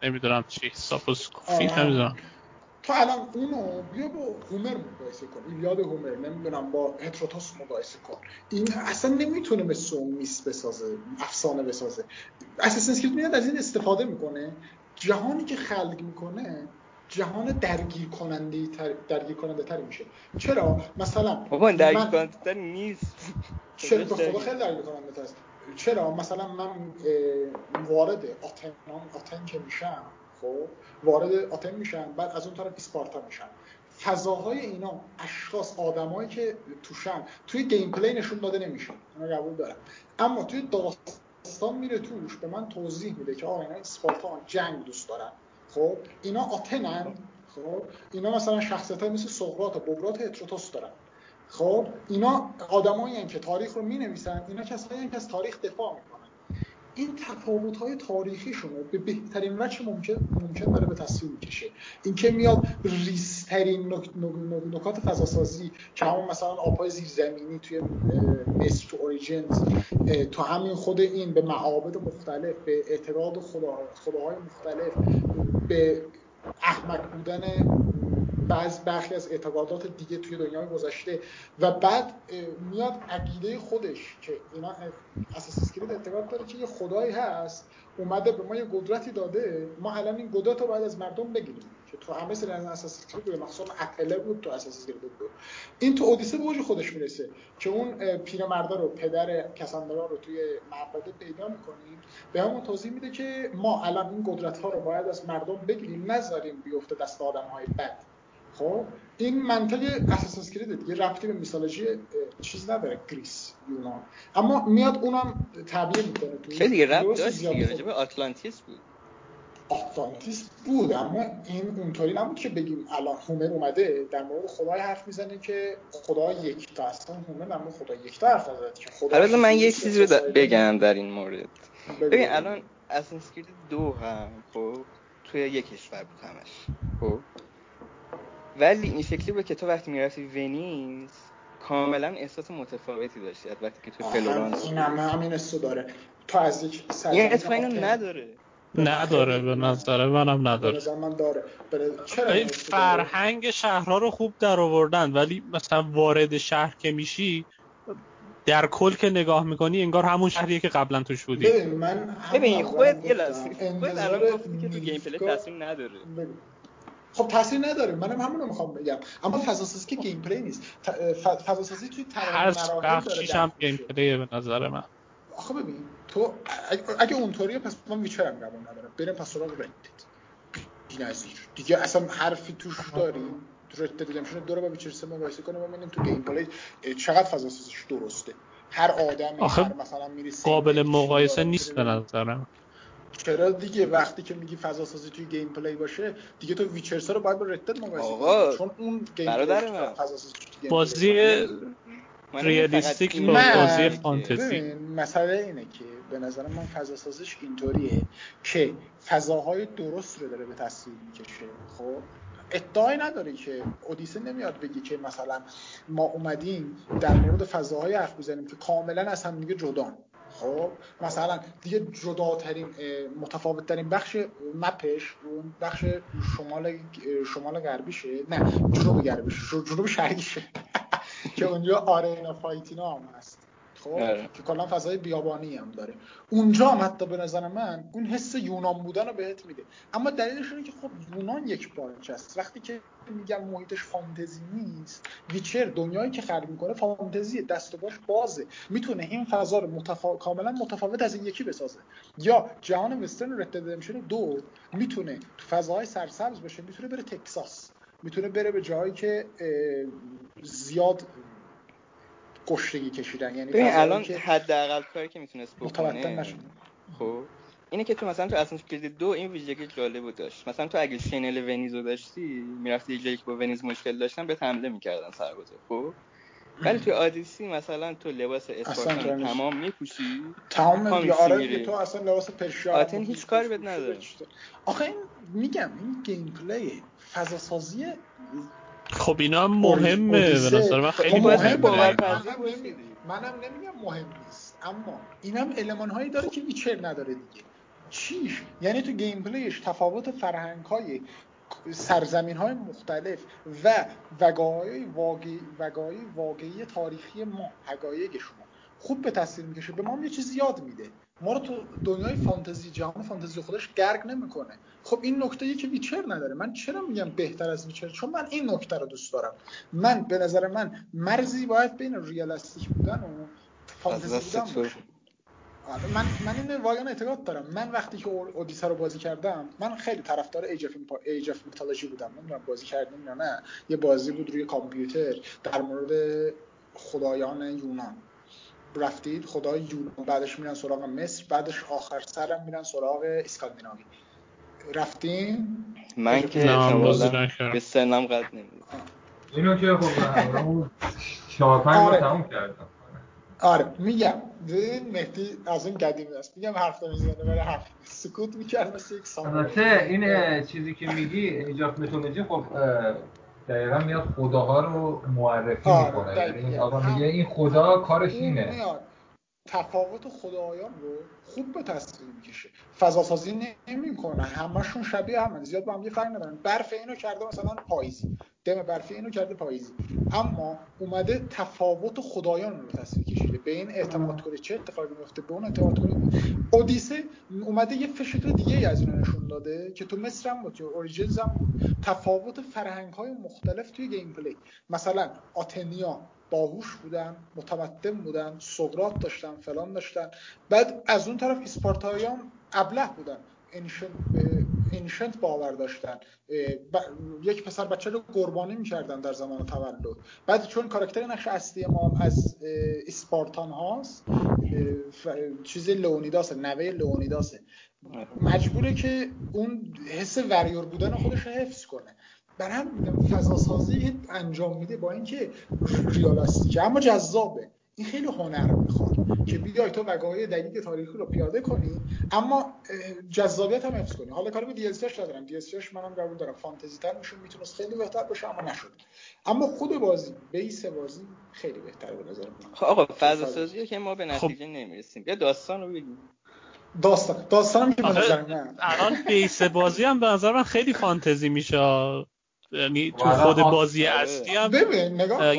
نمی‌دونم چی ساپوس کوفی نمی‌دونم. تو الان اونو بیا با هومر مقایسه کن. ایلیاد هومر نمی‌دونم با هتروتوس مقایسه کن. این اصلا نمی‌تونه مثل اون میس بسازه افسانه بسازه. اساسنس کرید میاد از این استفاده می‌کنه. جهانی که خلق می‌کنه جهان درگیر کننده تر درگیر کننده تر میشه. چرا؟ مثلا بابا درگیر کننده تر نیست. چرا؟ به خیلی درگیر کننده تر چرا؟ مثلا من وارد آتن آتن که میشم خب وارد آتن میشن بعد از اون طرف اسپارتا میشن. فضاهای اینا اشخاص آدمایی که توشن توی gameplay نشون داده نمیشه. اینا قبول دارم اما توی داستان میره توش به من توضیح میده که آقا اینا اسپارتا جنگ دوست دارن. خب اینا آتنن. خب اینا مثلا شخصیت مثل سقراط و بقراط هتروتوس دارن. خب اینا آدمایی که تاریخ رو می نویسن اینا کسایی که از تاریخ دفاع می‌کنن. این تفاوت های تاریخیشون رو به بهترین وجه ممکن ممکن داره به تصویر می‌کشه اینکه میاد ریسترین نکات فضاسازی که همون مثلا آبهای زیرزمینی توی مصر تو اوریجنز تو همین خود این به معابد مختلف به اعتقاد خدا، خداهای مختلف به احمق بودن بعض برخی از اعتقادات دیگه توی دنیای گذشته و بعد میاد عقیده خودش که اینا اساس اسکرید اعتقاد داره که یه خدایی هست اومده به ما یه قدرتی داده ما الان این قدرت رو باید از مردم بگیریم. که تو همه سری از اساس اسکرید به مخصوص اتله بود تو اساس اسکرید بود این تو اودیسه به خودش می‌رسه که اون پیرمردا رو پدر کساندرا رو توی معبده پیدا می‌کنیم. به همون توضیح میده که ما الان این قدرت ها رو باید از مردم بگیریم نذاریم بیفته دست آدم های بد. خب این منطق Assassin's Creed دیگه ربطی به mythology چیز نداره Greece یونان. اما میاد اونم تبیین می‌کنه تو خیلی دیگه ربط داشت دیگه راجب آتلانتیس بود. آتلانتیس بود اما این اونطوری نبود که بگیم الان هومر اومده در مورد خدای حرف می‌زنه که خدا یک تا اصلا هومر در مورد خدا یک تا حرف نزد که خدا من یه چیزی رو بگم در این مورد. ببین الان اساسن دو هم خب توی یک کشور بود همش خب. ولی این شکلی بود که تو وقتی می‌رفتی ونیز کاملا احساس متفاوتی داشتی از وقتی که تو فلورانس این همه همین استو داره. تو از یک این اتفاق اینو نداره. نداره به نظر منم نداره. به من داره چرا این فرهنگ شهرها رو خوب در آوردن ولی مثلا وارد شهر که میشی در کل که نگاه می‌کنی انگار همون شهریه که قبلا توش بودی. ببین من ببین خودت یه لحظه خودت الان گفتی که تو gameplay تاثیر نداره. خب تاثیر نداره. منم همون رو می‌خوام بگم. اما فضا سازی که gameplay نیست فضا سازی توی تمام مراحل داره هم gameplay به نظر من. آخه ببین تو اگه اونطوریه پس من Witcher هم قبول ندارم. بریم پس سراغ Red بی‌نظیر. دیگه اصلا حرفی توش داریم تو Red Redemption دو رو با Witcher سه مقایسه کنیم ببینیم تو gameplay چقدر فضا سازیش درسته. هر آدمی هر مثلا میری قابل مقایسه نیست به نظرم چرا دیگه وقتی که میگی فضا سازی توی gameplay باشه دیگه تو Witcher سه رو باید با Red مقایسه کنی. چون اون gameplay فضا سازی بازی realistic با بازی فانتزی. مسئله اینه که به نظر من فضا سازیش اینطوریه که فضاهای درست رو داره به تصویر می‌کشه. خب؟ ادعای نداره که اودیسه نمیاد بگی که مثلا ما اومدیم در مورد فضاهای حرف بزنیم که کاملا از هم دیگه جدان خب مثلا دیگه جداترین متفاوت ترین بخش مپش اون بخش شمال شمال غربیشه. نه جنوب غربیشه جنوب شرقیشه. که اونجا آرینا فایتینا هم هست. خب که کلا فضای بیابانی هم داره اونجا هم حتی به نظر من اون حس یونان بودن رو بهت میده. اما دلیلش اینه که خب یونان یک پارچه است. وقتی که میگم محیطش فانتزی نیست ویچر دنیایی که خلق می‌کنه فانتزی دست و باش بازه. می‌تونه این فضا رو متفا... کاملا متفاوت از این یکی بسازه. یا جهان وسترن رد دو می‌تونه تو فضاهای سرسبز باشه می‌تونه بره تکساس. می‌تونه بره به جایی که زیاد کشتگی کشیدن. یعنی ببین الان حداقل کاری که می‌تونست بکنه خب اینه که تو مثلا تو Assassin's Creed دو این ویژگی جالب داشت. مثلا تو اگه شنل ونیزو داشتی می‌رفتی یه جایی که با ونیز مشکل داشتن به حمله می‌کردن سربازا خب؟ ولی تو آدیسی مثلا تو لباس اسپارتان تمام میپوشی تمام دیگه آره تو اصلا لباس پرشیا آتن هیچ کاری بد نداره. آخه این میگم این gameplay فضا سازی خب اینا هم مهمه به نظر من. خیلی مهمه. باور منم نمیگم مهم نیست. اما اینم المان هایی داره که Witcher نداره دیگه. چیش یعنی تو gameplay ش تفاوت فرهنگ های سرزمین های مختلف و وقایع واقعی, وقایع واقعی تاریخی ما حقایق شما. خوب به تصویر می‌کشه. به ما یه چیز یاد میده. ما رو تو دنیای فانتزی جهان فانتزی خودش غرق نمی‌کنه. خب این نکته ای که Witcher نداره. من چرا میگم بهتر از Witcher؟ چون من این نکته رو دوست دارم. من به نظر من مرزی باید بین realistic بودن و فانتزی بودن باشه. آره من من این واقعا اعتقاد دارم. من وقتی که اودیسه رو بازی کردم من خیلی طرفدار Age of Age of Mythology بودم. نمی‌دونم بازی کردیم یا نه. یه بازی بود روی کامپیوتر در مورد خدایان یونان. رفتید خدای یونان. بعدش میرن سراغ مصر بعدش آخر سرم میرن سراغ اسکاندیناوی. رفتین؟ من که به سنم قد نمیده اینو که خب چهار پنج آره. تموم کردم. آره میگم. این مهدی از این قدیم است. میگم حرف نمی‌زنه ولی حرف سکوت می‌کرد مثل یک البته این چیزی که میگی ایجاف میتولوژی خب دقیقا میاد خداها رو معرفی آره می‌کنه. یعنی آقا میگه این خدا کارش اینه. تفاوت خدایان رو خوب به تصویر می‌کشه. فضا سازی نمی‌کنه. همشون شبیه هم زیاد با هم یه فرق ندارن. برف اینو کرده مثلا پاییزی. دم برفی اینو کرده پاییزی. اما اومده تفاوت خدایان رو تصویر کشیده. به این اعتماد کنه. چه اتفاقی میفته؟ به اون اعتماد کنه. اودیسه اومده یه شکل دیگه از اینو نشون داده که تو مصر هم بود Origins هم بود. تفاوت فرهنگ های مختلف توی gameplay. مثلا آتنیا باهوش بودن متمدن بودن سقراط داشتن فلان داشتن. بعد از اون طرف اسپارتاییان ابله بودن. انشنت باور داشتن. یک پسر بچه رو قربانی می‌کردن در زمان تولد. بعد چون کاراکتر نقش اصلی ما از اسپارتان هاست چیز لئونیداسه نوه لئونیداسه. مجبوره که اون حس وریور بودن خودش رو حفظ کنه. برای هم فضا سازی انجام میده با اینکه ریالاستیکه. اما جذابه. این خیلی هنر می‌خواد که بیای تو وقایع دقیق تاریخی رو پیاده کنی. اما جذابیت هم حفظ کنی. حالا کاری به دی ندارم. دی منم قبول دارم. فانتزی تر میشه می‌تونست خیلی بهتر باشه اما نشد. اما خود بازی بیس بازی خیلی بهتره به نظر من. خب آقا فضا سازی که ما به خب. نتیجه نمی‌رسیم. یا داستان رو بگیم. داستان. داستانم که به نظر من الان بیس بازی هم به نظر من خیلی فانتزی میشه. یعنی تو خود بازی آره. اصلی هم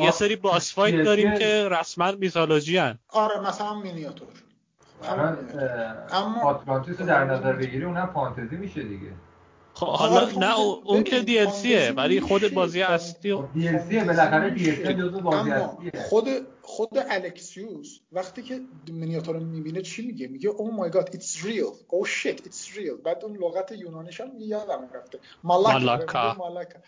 یه سری boss fight داریم که رسما mythology ان. آره مثلا مینوتور. اما آتلانتیس در نظر بگیری اونم فانتزی میشه دیگه. خب حالا آره، نه اون که DLC ه ولی خود بازی اصلی DLC ه بالاخره DLC جزو بازی اصلیه. خود خود الکسیوس وقتی که مینوتور رو می‌بینه چی میگه؟ میگه oh my God it's real او شیت ایتس ریل بعد اون لغت یونانیش هم یادم رفته. مالاکا. مالاکا. مالاکا.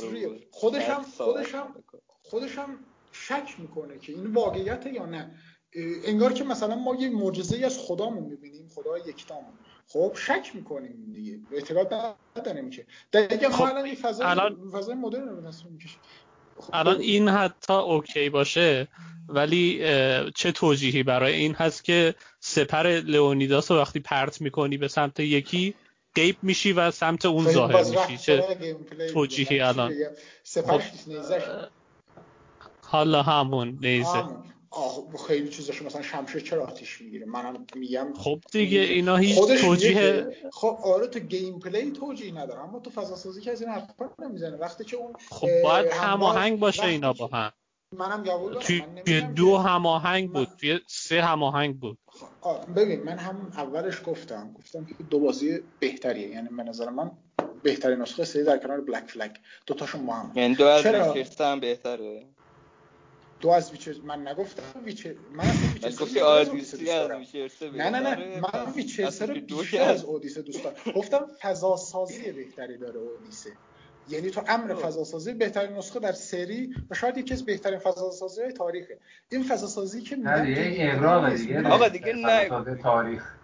رو. خودش هم خودش هم خودش هم شک می‌کنه که این واقعیت یا نه. انگار که مثلا ما یه معجزه از خدامون می‌بینیم. خدای یکتامون. خب شک می‌کنیم دیگه. اعتقاد نداریم که. دیگه خب الان این فضا الان... فضای مدرن رو دست می‌کشیم. خب. الان این حتی اوکی باشه ولی چه توجیهی برای این هست که سپر لئونیداس رو وقتی پرت می‌کنی به سمت یکی غیب میشی و سمت اون ظاهر میشی. چه توجیهی الان؟ خب. حالا همون نیزه. خیلی چیزاش مثلا شمشیر چرا آتیش می‌گیره؟ منم میگم خب دیگه اینا هیچ توجیه خب آره تو gameplay توجیه نداره اما تو فضا سازی که از این حرفا نمی‌زنه. وقتی که اون خب باید هماهنگ باشه اینا با هم. منم قبول دارم توی دو هماهنگ بود توی سه هماهنگ بود. خب، ببین من هم اولش گفتم گفتم که دو بازی بهتریه. یعنی به نظر من بهترین نسخه سری در کنار Black Flag دو تاشون با هم. یعنی دو از هم بهتره. دو از Witcher من نگفتم Witcher من Witcher گفتی از Witcher نه نه نه من Witcher رو بیشتر از اودیسه دوست دارم گفتم فضا سازی بهتری داره اودیسه یعنی تو امر فضا سازی بهترین نسخه در سری و شاید یکی از بهترین فضا سازی های تاریخه. این فضا سازی که میگن دیگه اغراق دیگه. آقا دیگه نه. تاریخ.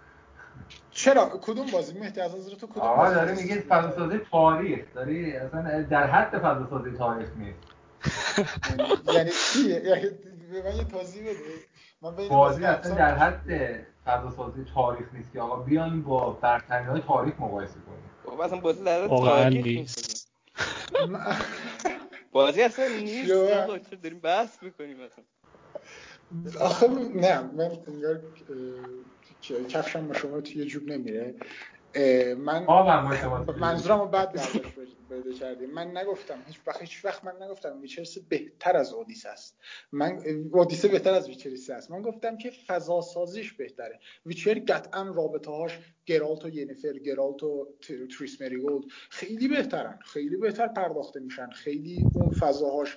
چرا؟ کدوم بازی؟ مهدی از از تو کدوم آقا داره میگه فضا سازی تاریخ. داری اصلا در حد فضا سازی تاریخ نیست یعنی چی؟ یعنی به من یه توضیح بده. من بازی اصلا در حد فضا سازی تاریخ نیست که آقا بیان با برترین های تاریخ مقایسه کنیم. خب اصلا بازی در حد تاریخ نیست. بازی اصلا نیست آقا چرا داریم بحث می‌کنیم اصلا؟ آخه نه من انگار کفشم با شما توی جوب نمیره. من منظورم رو بعد پیدا کردیم. من نگفتم هیچ وقت هیچ وقت من نگفتم ویچرس بهتر از اودیسه است. من اودیسه بهتر از ویچرس است. من گفتم که فضا سازیش بهتره. Witcher قطعا رابطه هاش گرالت و ینیفر گرالت و تریس مریگولد خیلی بهترن. خیلی بهتر پرداخته میشن. خیلی اون فضاهاش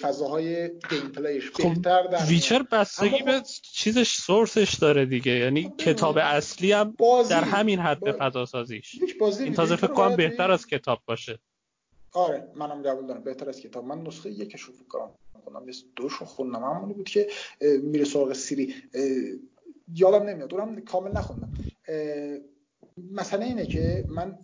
فضاهای gameplay ش خب بهتر در Witcher بستگی به چیزش source ش داره دیگه. یعنی خب کتاب اصلی هم در همین حد. فضا سازیش. این تازه فکر کنم بهتر از کتاب باشه. آره منم قبول دارم. بهتر از کتاب من نسخه یکش رو کنم. کنم دوش خوندم. همونی بود که میره سراغ سیری. یادم نمیاد. دورم کامل نخوندم. مثلا اینه که من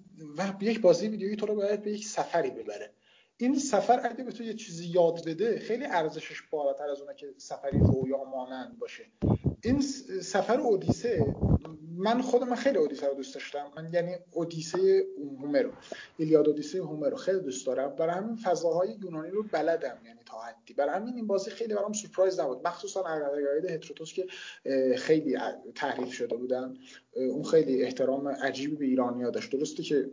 یک بازی ویدیویی تو رو باید به یک سفری ببره. این سفر اگه به تو یه چیزی یاد بده خیلی ارزشش بالاتر از اونه که سفری رویا مانند باشه. این سفر اودیسه من خودم خیلی اودیسه رو دوست داشتم. من یعنی اودیسه هومرو ایلیاد اودیسه هومرو خیلی دوست دارم. برای همین فضاهای یونانی رو بلدم یعنی تا حدی. برای همین این بازی خیلی برام سورپرایز نبود. مخصوصا عقاید هتروتوس که خیلی تحریف شده بودن. اون خیلی احترام عجیبی به ایرانیا داشت. درسته که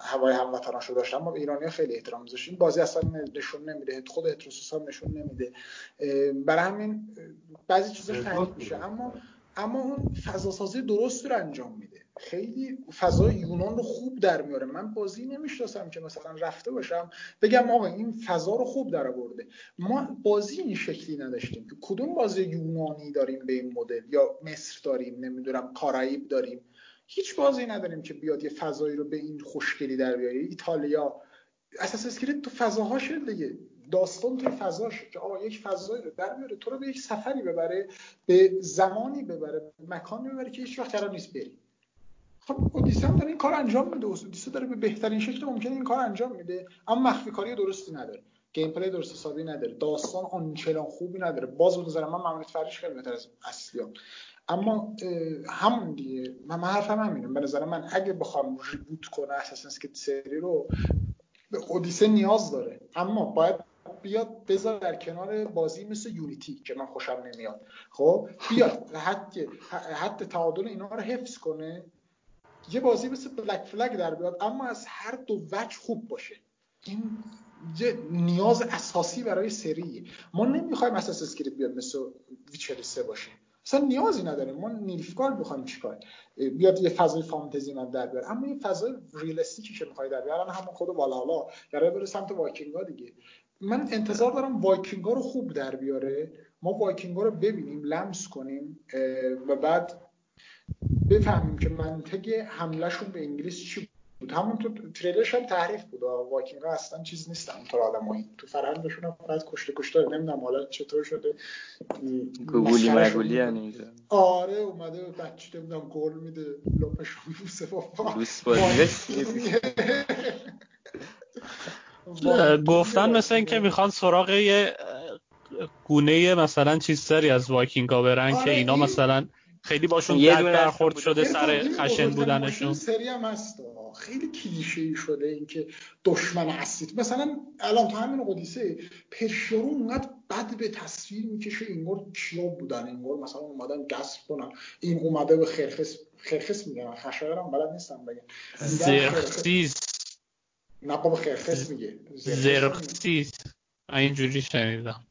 هوای هموطناشو داشت اما به ایرانیا خیلی احترام میذاشت این بازی اصلا نشون نمیده خود هتروسوس هم نشون نمیده. برای همین بعضی چیزا تحریف میشه. اما اما اون فضا سازی درست رو انجام میده. خیلی فضای یونان رو خوب در میاره. من بازی نمی‌شناسم که مثلا رفته باشم بگم آقا این فضا رو خوب در آورده. ما بازی این شکلی نداشتیم. که کدوم بازی یونانی داریم به این مدل؟ یا مصر داریم نمی‌دونم کارائیب داریم. هیچ بازی نداریم که بیاد یه فضایی رو به این خوشگلی در بیاره. ایتالیا. Assassin's Creed تو فضاهاش دیگه. داستان توی فضاشه که آقا یک فضایی رو در بیاره تو رو به یک سفری ببره به زمانی ببره مکانی ببره که هیچ وقت قرار نیست بری. خب اودیسه هم داره این کار انجام میده. اودیسه داره به بهترین شکل ممکن این کار انجام میده. اما مخفی کاری درستی نداره. gameplay درست حسابی نداره. داستان آنچنان خوبی نداره. باز به نظر من مملکت free ش خیلی بهتر از اصلیان اما همون دیگه. من, من حرفم همینه. به نظر من اگه بخوام reboot کنه Assassin's که سری رو به اودیسه نیاز داره. اما باید بیاد بذار در کنار بازی مثل یونیتی که من خوشم نمیاد. خب بیاد حد حد تعادل اینا رو حفظ کنه. یه بازی مثل Black Flag در بیاد اما از هر دو وجه خوب باشه. این یه نیاز اساسی برای سری. ما نمی‌خوایم Assassin's Creed بیاد مثل Witcher 3 باشه. اصلا نیازی نداره. ما نیلفگارد می‌خوایم چیکار؟ بیاد یه فضای فانتزی من در بیاره. اما یه فضای realistic ی که می‌خوای در بیاره. همون خود والالا قرار بره سمت وایکینگا دیگه. من انتظار دارم وایکینگا رو خوب در بیاره. ما وایکینگا رو ببینیم لمس کنیم و بعد بفهمیم که منطق حملهشون به انگلیس چی بود. همون تو تریلرش هم تعریف بود. واکینگ اصلا چیز نیستن اونطور آدمایی تو فرهنگشون هم فقط کشته کشته نمی‌دونم حالا چطور شده. گوگولی مگولی اینجا. آره اومده بچه نمی‌دونم گل میده لپش بوسه گفتن مثل اینکه می‌خوان سراغ یه گونه مثلا چیزتری از وایکینگا برن آره که اینا این... مثلا خیلی باشون یه برخورد. شده سر خشن بودنشون. سری هم هست. خیلی کلیشه ای شده اینکه دشمن اصلیت مثلا الان تو همین قدیسه پرشیارو اونقدر بد به تصویر می‌کشه اینگار کیا بودن اینگار مثلا اومدن گسب کنن. این اومده به خرخس خرخس میگن خشایر هم بلد نیستم بگن. زرخسیس نه بابا خرخس میگه. زرخسیس اینجوری شنیدم.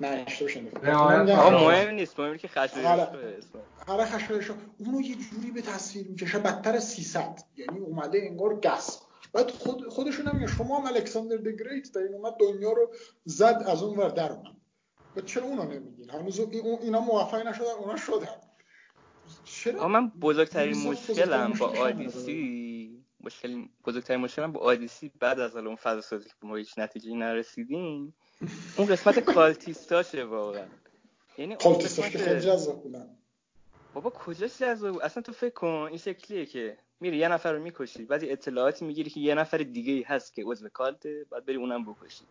نه اشتباه شنیدم. آقا. مهم نیست مهم که خشایارش آره. آره خشایارش اونو یه جوری به تصویر می‌کشه بدتر از 300 یعنی اومده انگار گس بعد خود خودشون هم میگن شما هم الکساندر د گریت دارین. اومد دنیا رو زد از اون ور در اومد. و چرا اونا نمیگین؟ هنوز این- اینا موفق نشدن اونا شدن. چرا؟ من بزرگترین بزرگ- مشکلم با. آدیسی مشکل بزرگترین مشکلم با آدیسی بعد از حالا اون فضا سازی که ما هیچ نتیجه نرسیدیم اون قسمت cultist اشه واقعا یعنی اون cultist اش که خیلی قسمت جذاب بودن بابا کجاش جذاب بود؟ اصلا تو فکر کن این شکلیه که میری یه نفر رو می‌کشی بعد اطلاعاتی می‌گیری که یه نفر دیگه ای هست که عضو cult ه بعد بری اونم بکشی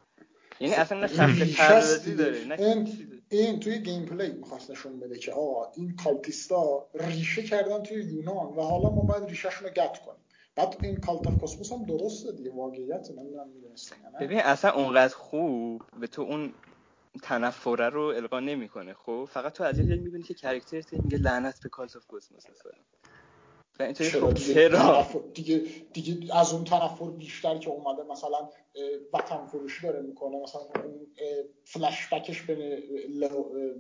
یعنی اصلا نه شخص پردازی. داره نه این. این توی gameplay می‌خواست نشون بده که آقا این cultist ا ریشه کردن توی یونان و حالا ما باید ریشهشون رو cut کنیم بعد این Cult of Kosmos هم درسته دیگه واقعیت نمی‌دونم می‌دونستم ببین اصلا اونقدر خوب به تو اون تنفره رو القا نمی‌کنه خب؟ فقط تو از یه می‌بینی که character میگه لعنت به Cult of Kosmos مثلا چرا؟ دیگه دیگه دیگه از اون تنفر بیشتر که اومده مثلا وطن فروشی داره می‌کنه. مثلا اون فلش بکش به لئو- اه،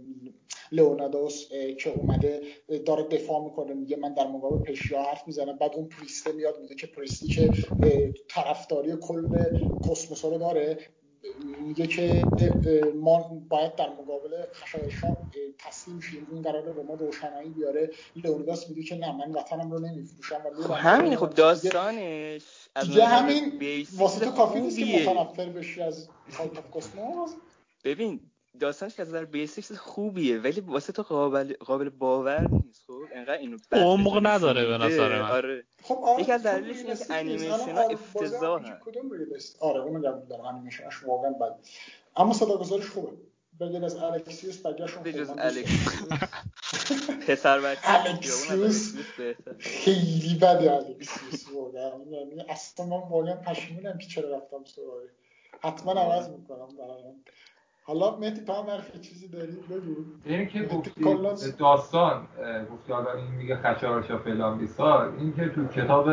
لئونیداس اه، که اومده داره دفاع می‌کنه. میگه من در مقابل Pythia حرف می‌زنم. بعد اون priest ه میاد میگه که priest ی که طرفداری Cult Kosmos رو داره. میگه که ما باید در مقابل خشایارشا تسلیم شیم. اون قراره به ما روشنایی بیاره. لئونیداس میگه که نه من وطنم رو نمیفروشم خب همین خب داستانش دیگه همین واسه تو کافی نیست که. متنفر بشی از Cult of Kosmos ببین داستانش که از نظر basic چیز خوبیه ولی واسه تو قابل قابل باور نیست خب انقدر اینو بد عمق نداره به نظر میده. من. آره خب آره یکی از چون دلایلش اینه که. انیمیشن ها آره،. RPG کدوم آره اونو گم دارم انیمیشنش واقعا بد اما صداگذارش خوبه بغیر از الکسیوس بقیه‌شون به خوبه. جز من دوست دارم. الکسیوس پسر از الکسیوس خیلی بده الکسیوس واقعا یعنی اصلا من واقعا پشیمونم که چرا رفتم سراغ حتما عوض می‌کنم برایم حالا مهدی هم حرف چیزی داری؟ بگو. این که گفتی داستان گفتی حالا این میگه خشایارشا فلان بیسار. این که تو کتاب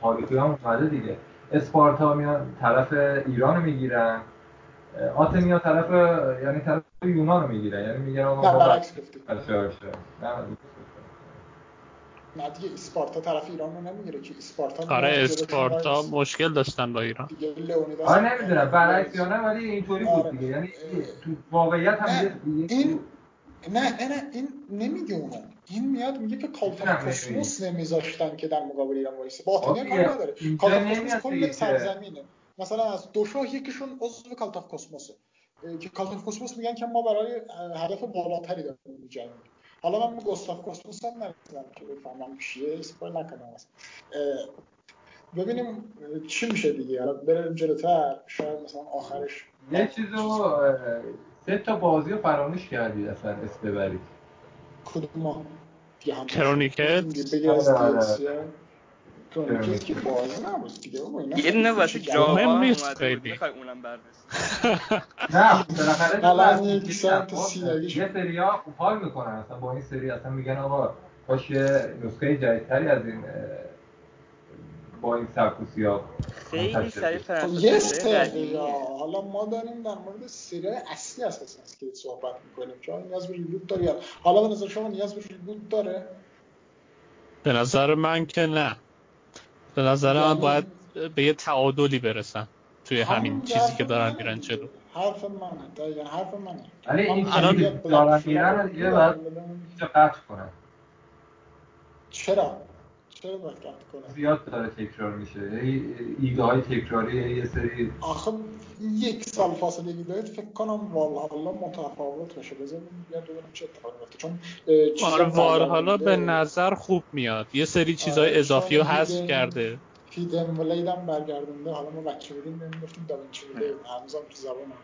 تاریخی هم اومده دیگه. اسپارتا میان طرف ایران رو می‌گیرن. آتمیا طرف یعنی طرف یونان رو می‌گیرن. یعنی میگن آقا برعکس گفتی. نه نه دیگه اسپارتا طرف ایران رو نمی‌گیره که اسپارتا آره اسپارتا. مشکل داشتن با ایران. دیگه لئونیداس آره نمی‌دونم برعکس یا نه ولی اینطوری بود آره. دیگه. یعنی تو واقعیت هم این نه نه این نمیگه اونو. این میاد میگه که کالتا کسموس نمیذاشتن که در مقابل ایران وایسه. باطنی کار نداره. کالتا کسموس کل سرزمینه. مثلا از دو شاه یکیشون عضو کالتا کسموسه که کالتا کسموس میگن که ما برای هدف بالاتری داریم میجنگیم حالا من گستاف کسموس هم نرسیدم که بفهمم چیه اسپویل نکنم ببینیم چی میشه دیگه حالا بریم جلوتر شاید مثلا آخرش یه چیزو سه تا بازی رو فراموش کردی اصلا اسم ببرید کدوم کرونیکت کرونیکت که بازی نبود دیگه یه دونه واسه جاوا نیست خیلی. اونم بررسی. نه بالاخره الان یک ساعت سینگی یه سریا حال می‌کنن اصلا با این سری اصلا میگن آقا باشه یه نسخه جدیدتری از این با این سبک و سیاق خیلی سریع فرانسه یه سری حالا ما داریم در مورد سریال اصلی اساسن که صحبت می‌کنیم که نیاز به ریبوت داره حالا به نظر شما نیاز به ریبوت داره؟ به نظر من که نه. به نظر من یعنی باید به یه تعادلی برسن توی همین چیزی که دارن میرن جلو. حرف منه دقیقا حرف منه. ولی این الان که دارن میرن دیگه باید قطع کنن چرا؟ چرا باید قطع کنن زیاد داره تکرار میشه. ایده های تکراری یه سری آخه یک سال فاصله ایده فکر کنم والهالا متفاوت باشه بذار ببینیم چه اتفاقی میفته چون آره والهالا به نظر خوب میاد. یه سری چیزای اضافی رو حذف کرده. هیدن ولید هم برگردونده. حالا ما بچه بودیم نمی‌گفتیم داوینچی ولید هنوز هم تو زبان هم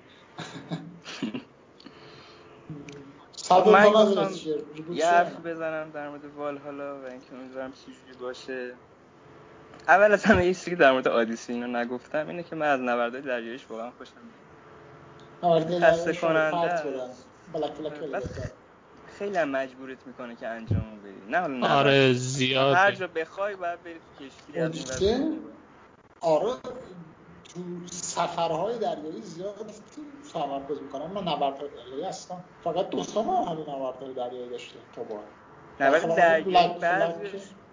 من گفتم یه حرف بزنم در مورد والهالا و اینکه امیدوارم چجوری باشه. اول از همه یه چیزی در مورد آدیسی اینو نگفتم اینه که من از نبردهای دریاییش واقعا خوشم میاد خسته کننده بلک خیلی هم مجبورت می‌کنه که انجام بدی. نه حالا آره زیاد هر جا بخوای باید بری تو کشتی آره تو سفرهای دریایی زیاد تمرکز می‌کنم من نبردهای دریایی هستم. فقط دوستان هم همین نبردهای دریایی داشته تا با نبرد دریایی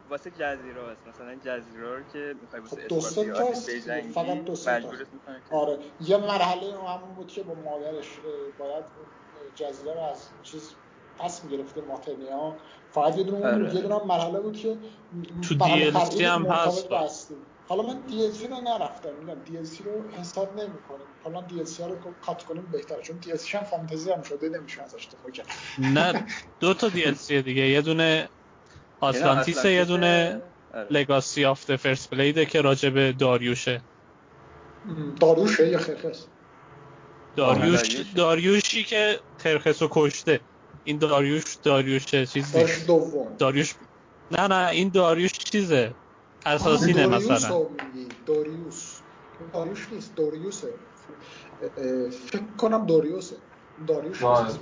واسه جزیره هست. مثلا جزیره رو که می‌خوای واسه خب اسپارتیات بجنگی فقط دو مجبورت می‌کنه آره. یه مرحله همون بود که با مادرش باید جزیره رو از چیز پس می‌گرفته ماتنیا. فقط یه دونه آره. یه دونه مرحله بود که تو دی هم هست حالا من سی رو نرفتم میگم سی رو حساب نمی‌کنیم. حالا DLC رو cut کنیم بهتره چون سی هم فانتزی هم شده نمیشه ازش دفاع کرد. نه دو تا سی دیگه. یه دونه آتلانتیس یه دونه Legacy of the First Blade ه که راجع به داریوشه. داریوشه یا Xerxes؟ داریوش داریوشی که Xerxes رو کشته. این داریوش داریوش چیز داریوش دوم. داریوش نه نه این داریوش چیزه. اساسینه مثلا. داریوس داریوش نیست داریوسه فکر کنم داریوسه داریوش نیست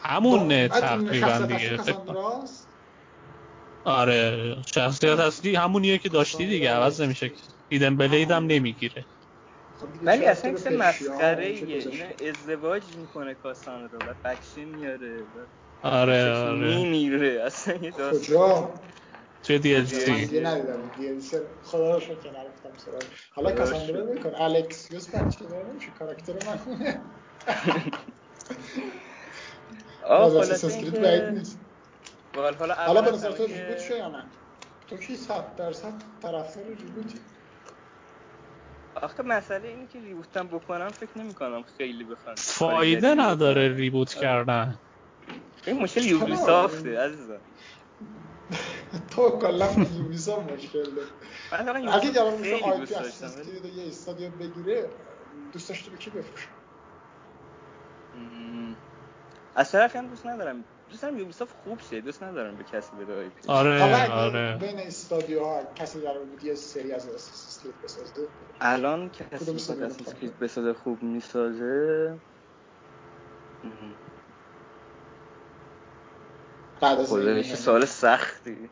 همونه تقریبا دیگه. آره شخصیت اصلی همونیه که داشتی دیگه عوض نمیشه. ایدن بلید هم نمی‌گیره. ولی اصلا این مسخره ازدواج می‌کنه کاسان رو بعد بچه میاره آره آره. میمیره. اصلا یه کجا؟ توی دی ال سی من ندیدم. دی ال سی خدا رو شکر نرفتم سراغ حالا کاساندرا میکن الکسیوس بچه داره نمیشه کاراکتر من آه خلاصه اینکه نیست. حالا حالا به نظر تو ریبوت شه یا نه؟ تو کی 100 درصد طرفدار ریبوتی آخه مسئله اینه که ریبوت هم بکنم فکر نمی کنم خیلی بخوان فایده نداره reboot کردن. این مشکل یوبی سافته عزیزم. تو کلا Ubisoft مشکل داره اگه جواب میشه IP یه استودیو بگیره دوست داشتی به کی بفروشه از طرفی هم دوست ندارم. دوست دارم Ubisoft خوب شه دوست ندارم به کسی بده IP. آره آره. بین studio ها کسی قرار بود یه سری از Assassin's Creed بسازه؟ الان کسی می‌خواد اساس کرید بسازه خوب می‌سازه. بعد از سوال سختی.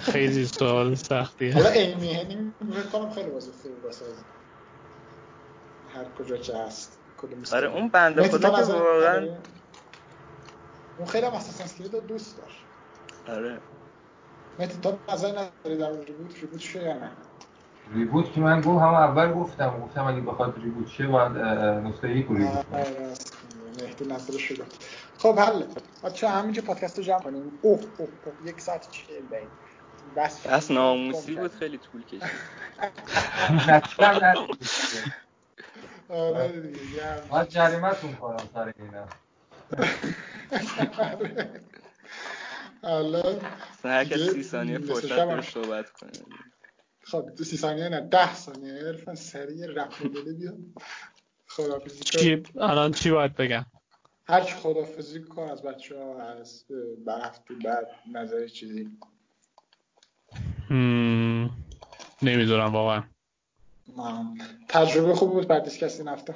خیلی سوال سختی. حالا ایمی هنینگ کنم خیلی بازی خوبی بسازه هر کجا که هست. آره اون بنده خدا که واقعا اون خیلی هم اساسن کرید دوست داشت. آره. مهدی تا نظر نداری در ریبوت ریبوت شه یا نه؟ ریبوت که من گفت هم اول گفتم گفتم اگه بخواد ریبوت شه باید نسخه یک ریبوت مهدی نظر شده خب حل بچه همینجا پادکست رو جمع کنیم. اوه اوه اوه یک ساعت چهل دقیقه. بس. بس ناموسی بود خیلی طول کشید. آره دیگه من جریمتون کنم سر اینا. حالا هر کس سی ثانیه فرصت هم. صحبت کنه. خب دو سی ثانیه نه ده ثانیه. عرفان سریع رفت دله بیا خدافزی کن. چی؟ الان چی باید بگم؟ هر چی خدافزی کن از بچه ها از بر هفته بعد نظر چیزی. نمی‌دونم واقعا. تجربه خوب بود بعد دیسکست این هفته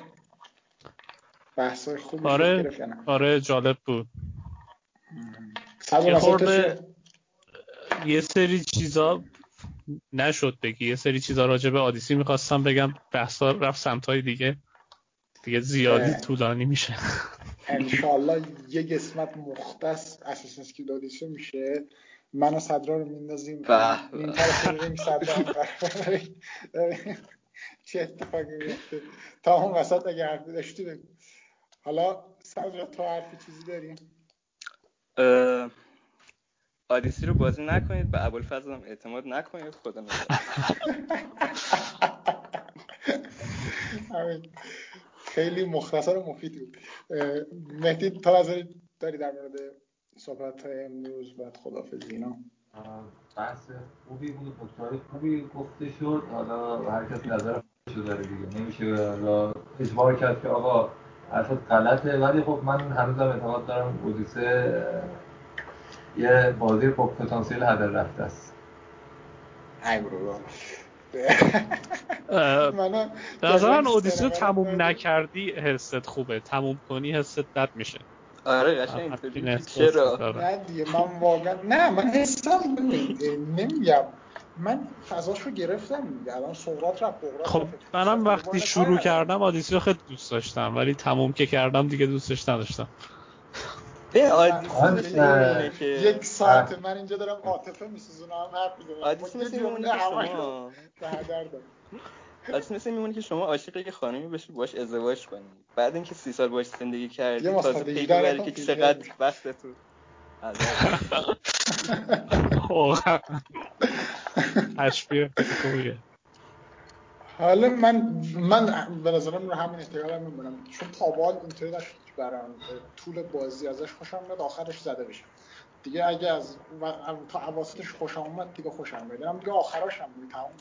بحث های خوبی آره. آره جالب بود. یه خورده- یه سری چیزا نشد بگی یه سری چیزا راجع به آدیسی می‌خواستم بگم بحثا رفت سمتای دیگه. دیگه زیادی اه. طولانی میشه. انشالله یه قسمت مختص اساسنس کرید اودیسه میشه. من و صدرا رو میندازیم. این طرف میریم صدرا. چه اتفاقی میفته؟ تا اون وسط اگه حرفی داشتی بگو. حالا صدرا تو حرفی چیزی داریم آدیسی رو بازی نکنید به ابوالفضل هم اعتماد نکنید خدا خیلی مختصر و مفید بود. اه، مهدی تو نظری داری در مورد صحبت های امروز بعد خدافزی اینا؟ بحث خوبی بود نکته‌های خوبی گفته شد. حالا هر کس نظر خودشو داره دیگه. نمیشه حالا اجبار کرد که آقا حرفت غلطه. ولی خب من هنوزم اعتماد دارم اودیسه یه بازی با پتانسیل هدر رفته است. ای منو به نظر من رو تموم؟ نکردی حست خوبه. تموم کنی حست بد میشه. آره قشنگ اینطوری احساس چرا. نه دیگه من واقعا نه من حسم نمیگم. من فضاش رو گرفتم الان سقراط رفت خب. منم وقتی شروع. کردم آدیسی رو خیلی دوست داشتم ولی تموم که کردم دیگه دوستش نداشتم. مثل میمونه که یک ساعت من اینجا دارم عاطفه میسوزونم حرف می‌زنم آدیسی مثل به هدر دادم آدیسی مثل میمونه که شما عاشق یه خانمی بشی باش ازدواج کنی. بعد اینکه سی سال باش زندگی کردی تازه مصطفی پی دیگر ببری نکن، که چقدر. وقت تو تشبیه خیلی خوبیه. حالا من من به نظرم رو همین استقلالم میمونم چون تا به حال اینطوری نشد که برام طول بازی ازش خوشم میاد آخرش زده بشم دیگه اگه از و- تا اواسطش خوشم اومد دیگه خوشم میاد. دیگه آخراش هم تموم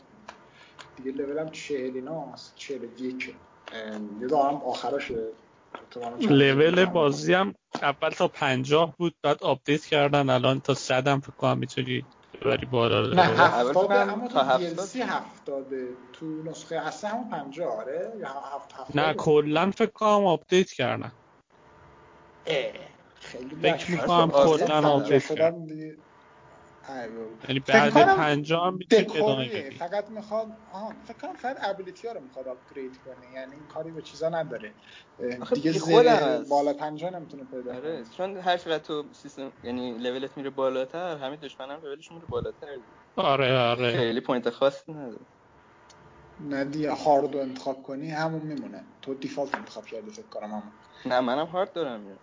دیگه لولم چهل ایناست چهل و یک دیگه دارم آخراش لول بازی هم اول تا پنجاه بود بعد update کردن الان تا صد هم فکر کنم می‌تونی ببری بالا نه. هفتاده اول اما تا تو دی هفتاد. سی هفتاده تو نسخه اصلی همون پنجاه آره یا هفت هفتاده نه کلا فکر کنم update کردن اه، خیلی فکر. می‌کنم کلا پنجاه update کردن. یعنی بعد پنجاه هم دکوریه بدی. فقط می‌خواد آها فکر کنم فقط ability ها رو می‌خواد upgrade کنه. یعنی کاری به چیزا نداره. دیگه زیر. بالا پنجاه نمی‌تونه پیدا آره کنه. چون هر چقدر تو سیستم یعنی لولت میره بالاتر همه دشمنم لولشون میره بالاتر. آره آره. خیلی point خاصی نداره. نه دیگه هارد رو انتخاب کنی همون میمونه. تو default انتخاب کردی فکر کنم همون. نه منم هارد دارم. میرم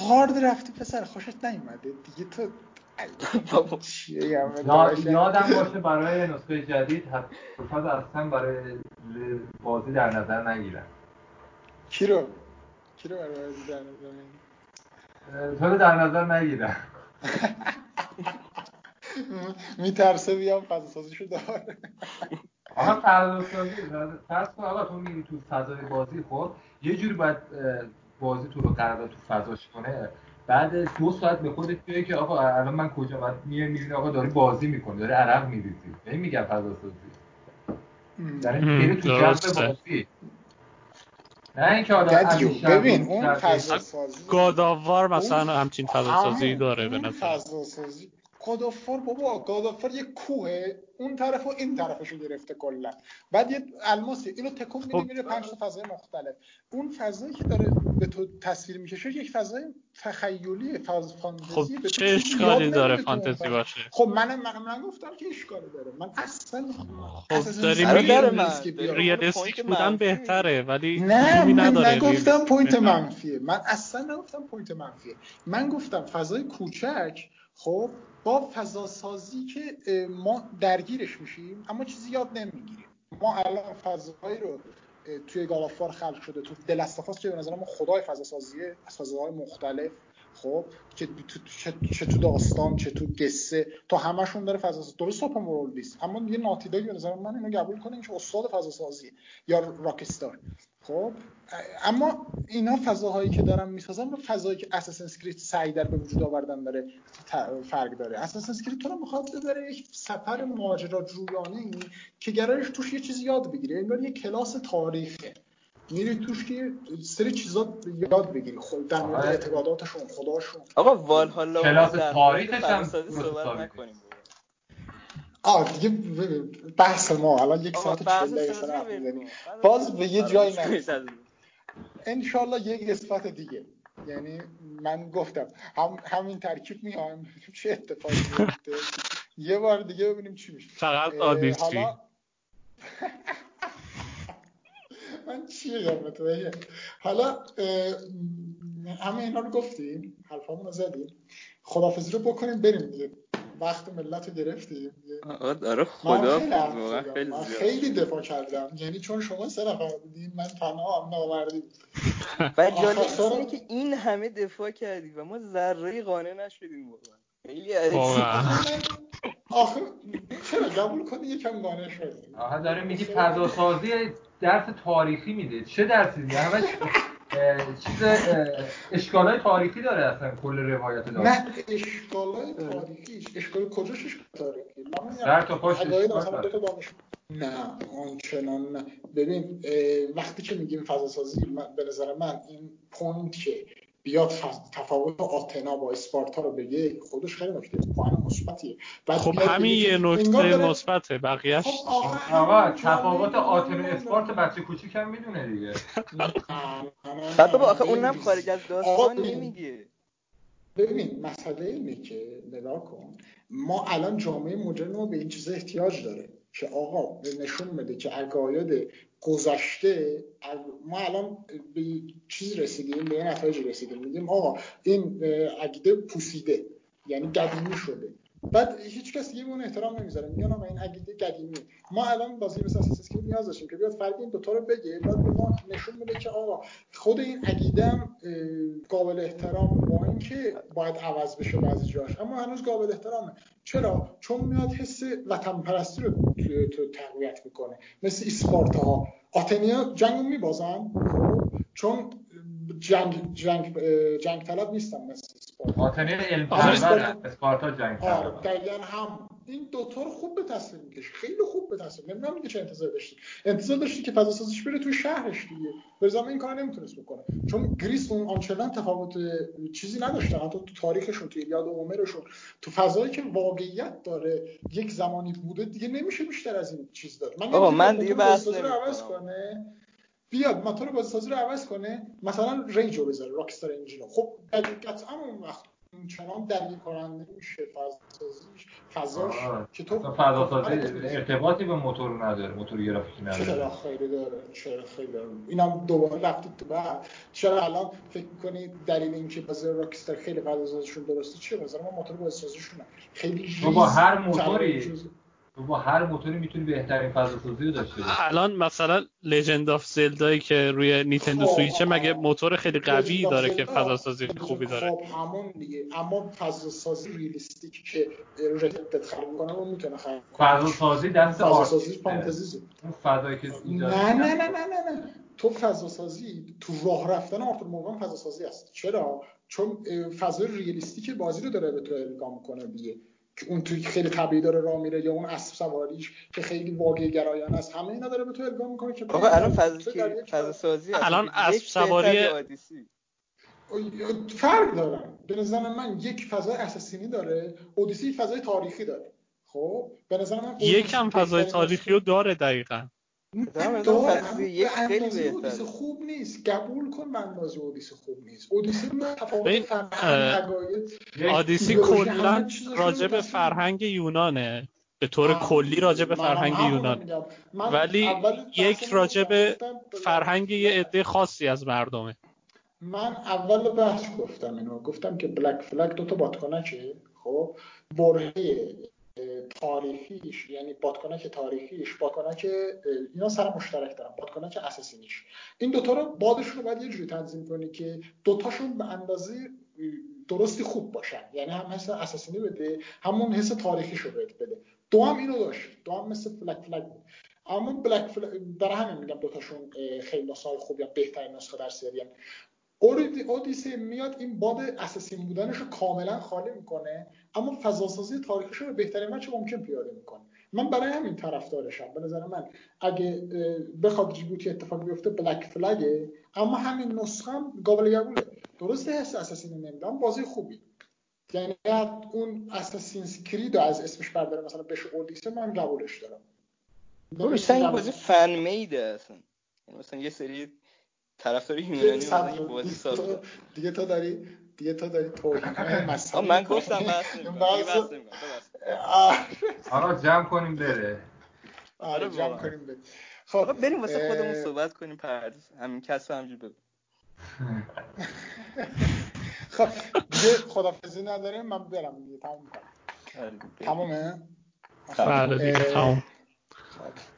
هارد رفتی پسر خوشت نیومده. دیگه تو. یادم باشه برای نسخه جدید حتی اصلا برای بازی در نظر نگیرن. کی رو؟ کی رو برای بازی در نظر نگیری؟ تو رو در نظر نگیرن. میترسه بیام فضا سازیشو داره. آقا فضا سازی. فرض کن آقا تو میری تو فضای بازی خب یه جوری باید بازی تو رو قرار تو فضاش کنه. بعد دو ساعت به خودت بیای که آقا الان من کجا بعد میای می‌بینی آقا داری بازی می‌کنی داری عرق میریزی. این میگم فضا سازی. یعنی هم، میری تو جو. بازی. نه اینکه شب ببین اون فضا سازی گاداوار مثلا همچین فضا سازی داره به نظر فضا سازی. گادافار بابا گادافار یه کوه اون طرف و این طرفش رو گرفته کلا. بعد یه الماسی اینو تکون میده خب. میره پنج تا فضای مختلف. اون فضایی که داره به تو تصویر می‌کشه یک فضای تخیلی فاز فانتزی. خب چه اشکالی داره فانتزی. باشه؟ خب من من من گفتم که اشکالی داره. من اصلا خب داری که داری بیاد. real- realistic point بودن بهتره ولی نه من نداره نگفتم point. منفیه. من اصلا نگفتم point منفیه. من گفتم فضای کوچک خب با فضا سازی که ما درگیرش میشیم اما چیزی یاد نمی‌گیریم. ما الان فضایی رو توی گالافار خلق شده تو دلستافاس که به نظر ما خدای فضا سازیه از فضاهای مختلف خب که تو چه, چه تو داستان چه تو قصه تا همشون داره فضا سازی درست ورلد نیست اما یه ناتیدایی به نظر من اینو قبول کنیم که استاد فضا سازی یا راکستار. خب اما اینا فضاهایی که دارن می‌سازن و فضایی که اساسن کرید سعی در به وجود آوردن داره فرق داره اساسن کرید تو رو می‌خواد ببره یک سفر ماجراجویانه ای که قرارش توش یه چیزی یاد بگیری انگار یه کلاس تاریخه میری توش که یه سری چیزا یاد بگیری خود در مورد. اعتقاداتشون خداشون آقا والهالا کلاس تاریخش هم صحبت. نکنیم. آه دیگه بحث ما الان یک ساعت چهل. کن. باز به یه جایی فراموش نرسیم. کنید از- انشالله یک قسمت دیگه. یعنی من گفتم هم همین ترکیب میایم چه اتفاقی میفته؟ یه بار دیگه ببینیم چی میشه. فقط آدیسی حالا من چی بگم؟ حالا همه اینا رو گفتیم حرفامون رو زدیم. خدافزی رو بکنیم بریم دیگه. وقت ملت رو گرفتیم. من خدا خیلی من زیاد. خیلی دفاع کردم. یعنی چون شما سه نفر بودین من تنها هم نامردی بود. و اینه که این همه دفاع کردی و ما ذره قانع نشدیم واقعا. خیلی آخه چرا قبول کنی یکم قانع شدی؟ آها داره میگی فضا سازی درس تاریخی میده. چه درسی همش چیز اشکالای تاریخی داره اصلا کل روایت داره نه اشکالای تاریخیش اشکال کجاش اشکال تاریخی؟ من در تا پاش نه آنچنان نه. ببین وقتی که میگیم فضا سازی من- به نظر من این point که بیاد تفاوت آتنا با اسپارتا رو بگه خودش خیلی نکته point مثبتیه خب همین یه نکته مثبته بقیهش خب آقا تفاوت جالبه. آتن و من اسپارت. بچه کوچیک هم می‌دونه دیگه بعد بابا آخه اونم. خارج از داستان. نمیگه ببین مسئله اینه که نگاه کن ما الان جامعه مدرن ما به این چیزا احتیاج داره که آقا نشون بده که عقاید گذشته ما الان به چیز رسیدیم به یه نتایج رسیدیم. میگیم آقا این عقیده پوسیده یعنی قدیمی شده. بعد هیچ کس دیگه اون احترام نمی‌ذاره. میگن آقا این عقیده قدیمی ما الان بازی مثل اساس که نیاز داشتیم که بیاد فرق این دو تا رو بگه. بعد به ما نشون بده که آقا خود این عقیده قابل احترام با اینکه باید عوض بشه بعضی جاش. اما هنوز قابل احترامه. چرا؟ چون میاد حس وطن پرستی رو تو تقویت می‌کنه. مثل اسپارتا ها. آتنیا جنگو میبازن؟ خب. چون جنگ جنگ جنگ طلب نیستن مثل اسپارتا آتنه علم آره، پرور اسپارتا- اسپارتا جنگ آره طلبه. دقیقا هم. این دوتا رو خوب به تصویر می‌کشه خیلی خوب به تصویر نمی‌دونم دیگه چه انتظار داشتی. انتظار داشتی که فضا سازیش بره توی شهرش دیگه. به زمان این کار نمی‌تونست بکنه. چون Greece اون آنچنان تفاوت چیزی نداشتن. حتی تو تاریخشون تو ایلیاد و هومرشون. تو فضایی که واقعیت داره یک زمانی بوده دیگه نمیشه بیشتر از این چیز داد من آقا، من دیگه بحث. کنه. بیاد موتور بازیسازی رو عوض کنه مثلا Rage و بذاره Rockstar engine رو. خب قطعا اون وقت چنان درگیر کننده میشه فضاسازیش فضاش آه. که تو اصلا فضا سازی آره، ارتباطی به موتور نداره موتور گرافیکی چرا نداره خیلی داره چرا خیلی داره. اینم دوباره رفتید تو بعد چرا الان فکر می‌کنی دلیل اینکه بازی Rockstar خیلی فضاسازیشون درسته چیه؟ مثلا ما موتور بازیسازیشون خیلی با هر موتوری با هر موتوری می‌تونی بهترین فضا سازی رو داشته باشی. الان مثلا Legend of Zelda یی که روی نیتندو خب، سویچه مگه آه. موتور خیلی قوی Legend of داره که Zelda فضا سازی خوبی داره؟ خب همون دیگه. اما فضا سازی realistic که ردت خلق کنه اون می‌تونه خلق کنه. فضا سازی دست فضا سازی اون فضایی که نه نه نه نه نه نه. تو فضا سازی تو راه رفتن آرتور مورگان فضا سازی است چرا؟ چون فضای ریالیستیک بازی رو داره به تو القا می‌کنه دیگه. اون توی خیلی طبیعی داره راه میره یا اون اسب سواریش که خیلی واقعی گرایانه است. همه اینا داره به تو القا می‌کنه که آقا الان فضا که یک فضا سازی. الان یک اسب سواری- فرق دارن به نظر من یک فضای اساسینی داره اودیسی یک فضای تاریخی داره. خب به نظر من یکم فضای تاریخی رو داره دقیقا. اودیسه خوب نیست. قبول کن من اندازه اودیسه خوب نیست. اودیسه تفاوت فرهنگ آدیسی کلا راجع به فرهنگ یونانه. به طور کلی راجع به فرهنگ یونان. ولی یک راجع به فرهنگ یه عده خاصی از مردمه. من اول بحث گفتم اینو. گفتم که بلک فلک دو تا بادکنکه خب؟ برهه تاریخیش یعنی بادکنک تاریخیش بادکنک اینا سر مشترک دارن بادکنک اساسینیش. این دوتا رو بادشون رو باید یه جوری تنظیم کنی که دوتاشون به اندازه درستی خوب باشن. یعنی هم حس اساسینی بده همون حس تاریخیش رو بده. دو هم اینو داشت. دو هم مثل فلک فلک بود. اما بلک فلک برای همین میگم دوتاشون خیلی نسخه خوب یا بهترین نسخه در سری اودیسی میاد این باد اساسین بودنش رو کاملا خالی می‌کنه اما فضاسازی تاریخش رو به بهترین وجه ممکن پیاده می‌کنه. من برای همین طرفدارشم. به نظر من اگه بخواد جیبوتی اتفاق بیفته بلک فلگه اما همین نسخه هم قابل قبوله درسته حس اساسین نمیدم بازی خوبی. یعنی اون اساسینز کرید از اسمش برداره مثلا بهش اودیسه من قبولش دارم. مثلا این بازی فن میده اصلا. یعنی مثلا یه سری طرفدار یونانی بازی ساخته. دیگه تو داری دیگه تو داری توهین من گفتم بس آقا جمع کنیم بره. آره جمع کنیم بره. خب بریم واسه خودمون صحبت کنیم پردیس همین کسب همجور بگو. خب دیگه خدافزی نداریم من برم دیگه تموم کنم تمومه؟ بله دیگه تموم.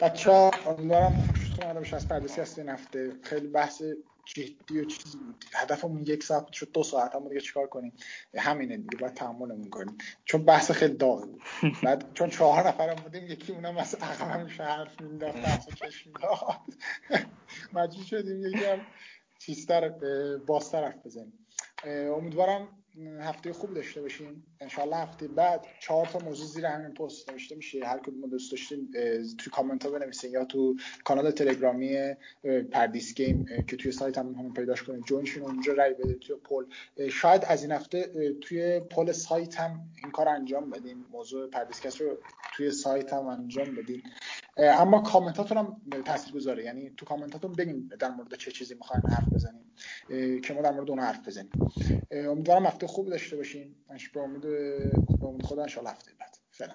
بچه ها امیدوارم آمده از پردیسی هست این هفته. خیلی بحث جدی و چیزی بود. هدفمون یک ساعت شد دو ساعت. هم دیگه چیکار کنیم؟ همینه دیگه باید تحملمون کنیم. چون بحث خیلی داغ بود. بعد چون چهار نفرم بودیم یکی اونم از عقبم میشه حرف می‌داد بحث چشم داد مجبور شدیم یکی هم چیزتر بازتر حرف بزنیم. امیدوارم هفته خوب داشته باشین انشالله هفته بعد چهار تا موضوع زیر همین پست نوشته میشه. هر کدوم دوست داشتین توی کامنت ها بنویسین یا تو کانال تلگرامی پردیس گیم که توی سایت هم همون پیداش کنید join شین اونجا رای بده توی poll. شاید از این هفته توی poll سایت هم این کار انجام بدیم. موضوع پردیسکست رو توی سایت هم انجام بدین اما کامنتاتون هم تاثیرگذاره. یعنی تو کامنتاتون بگین در مورد چه چیزی می‌خواین حرف بزنیم که ما در مورد اون حرف بزنیم. امیدوارم هفته خوب داشته باشین. به امید خدا ان هفته بعد. فعلا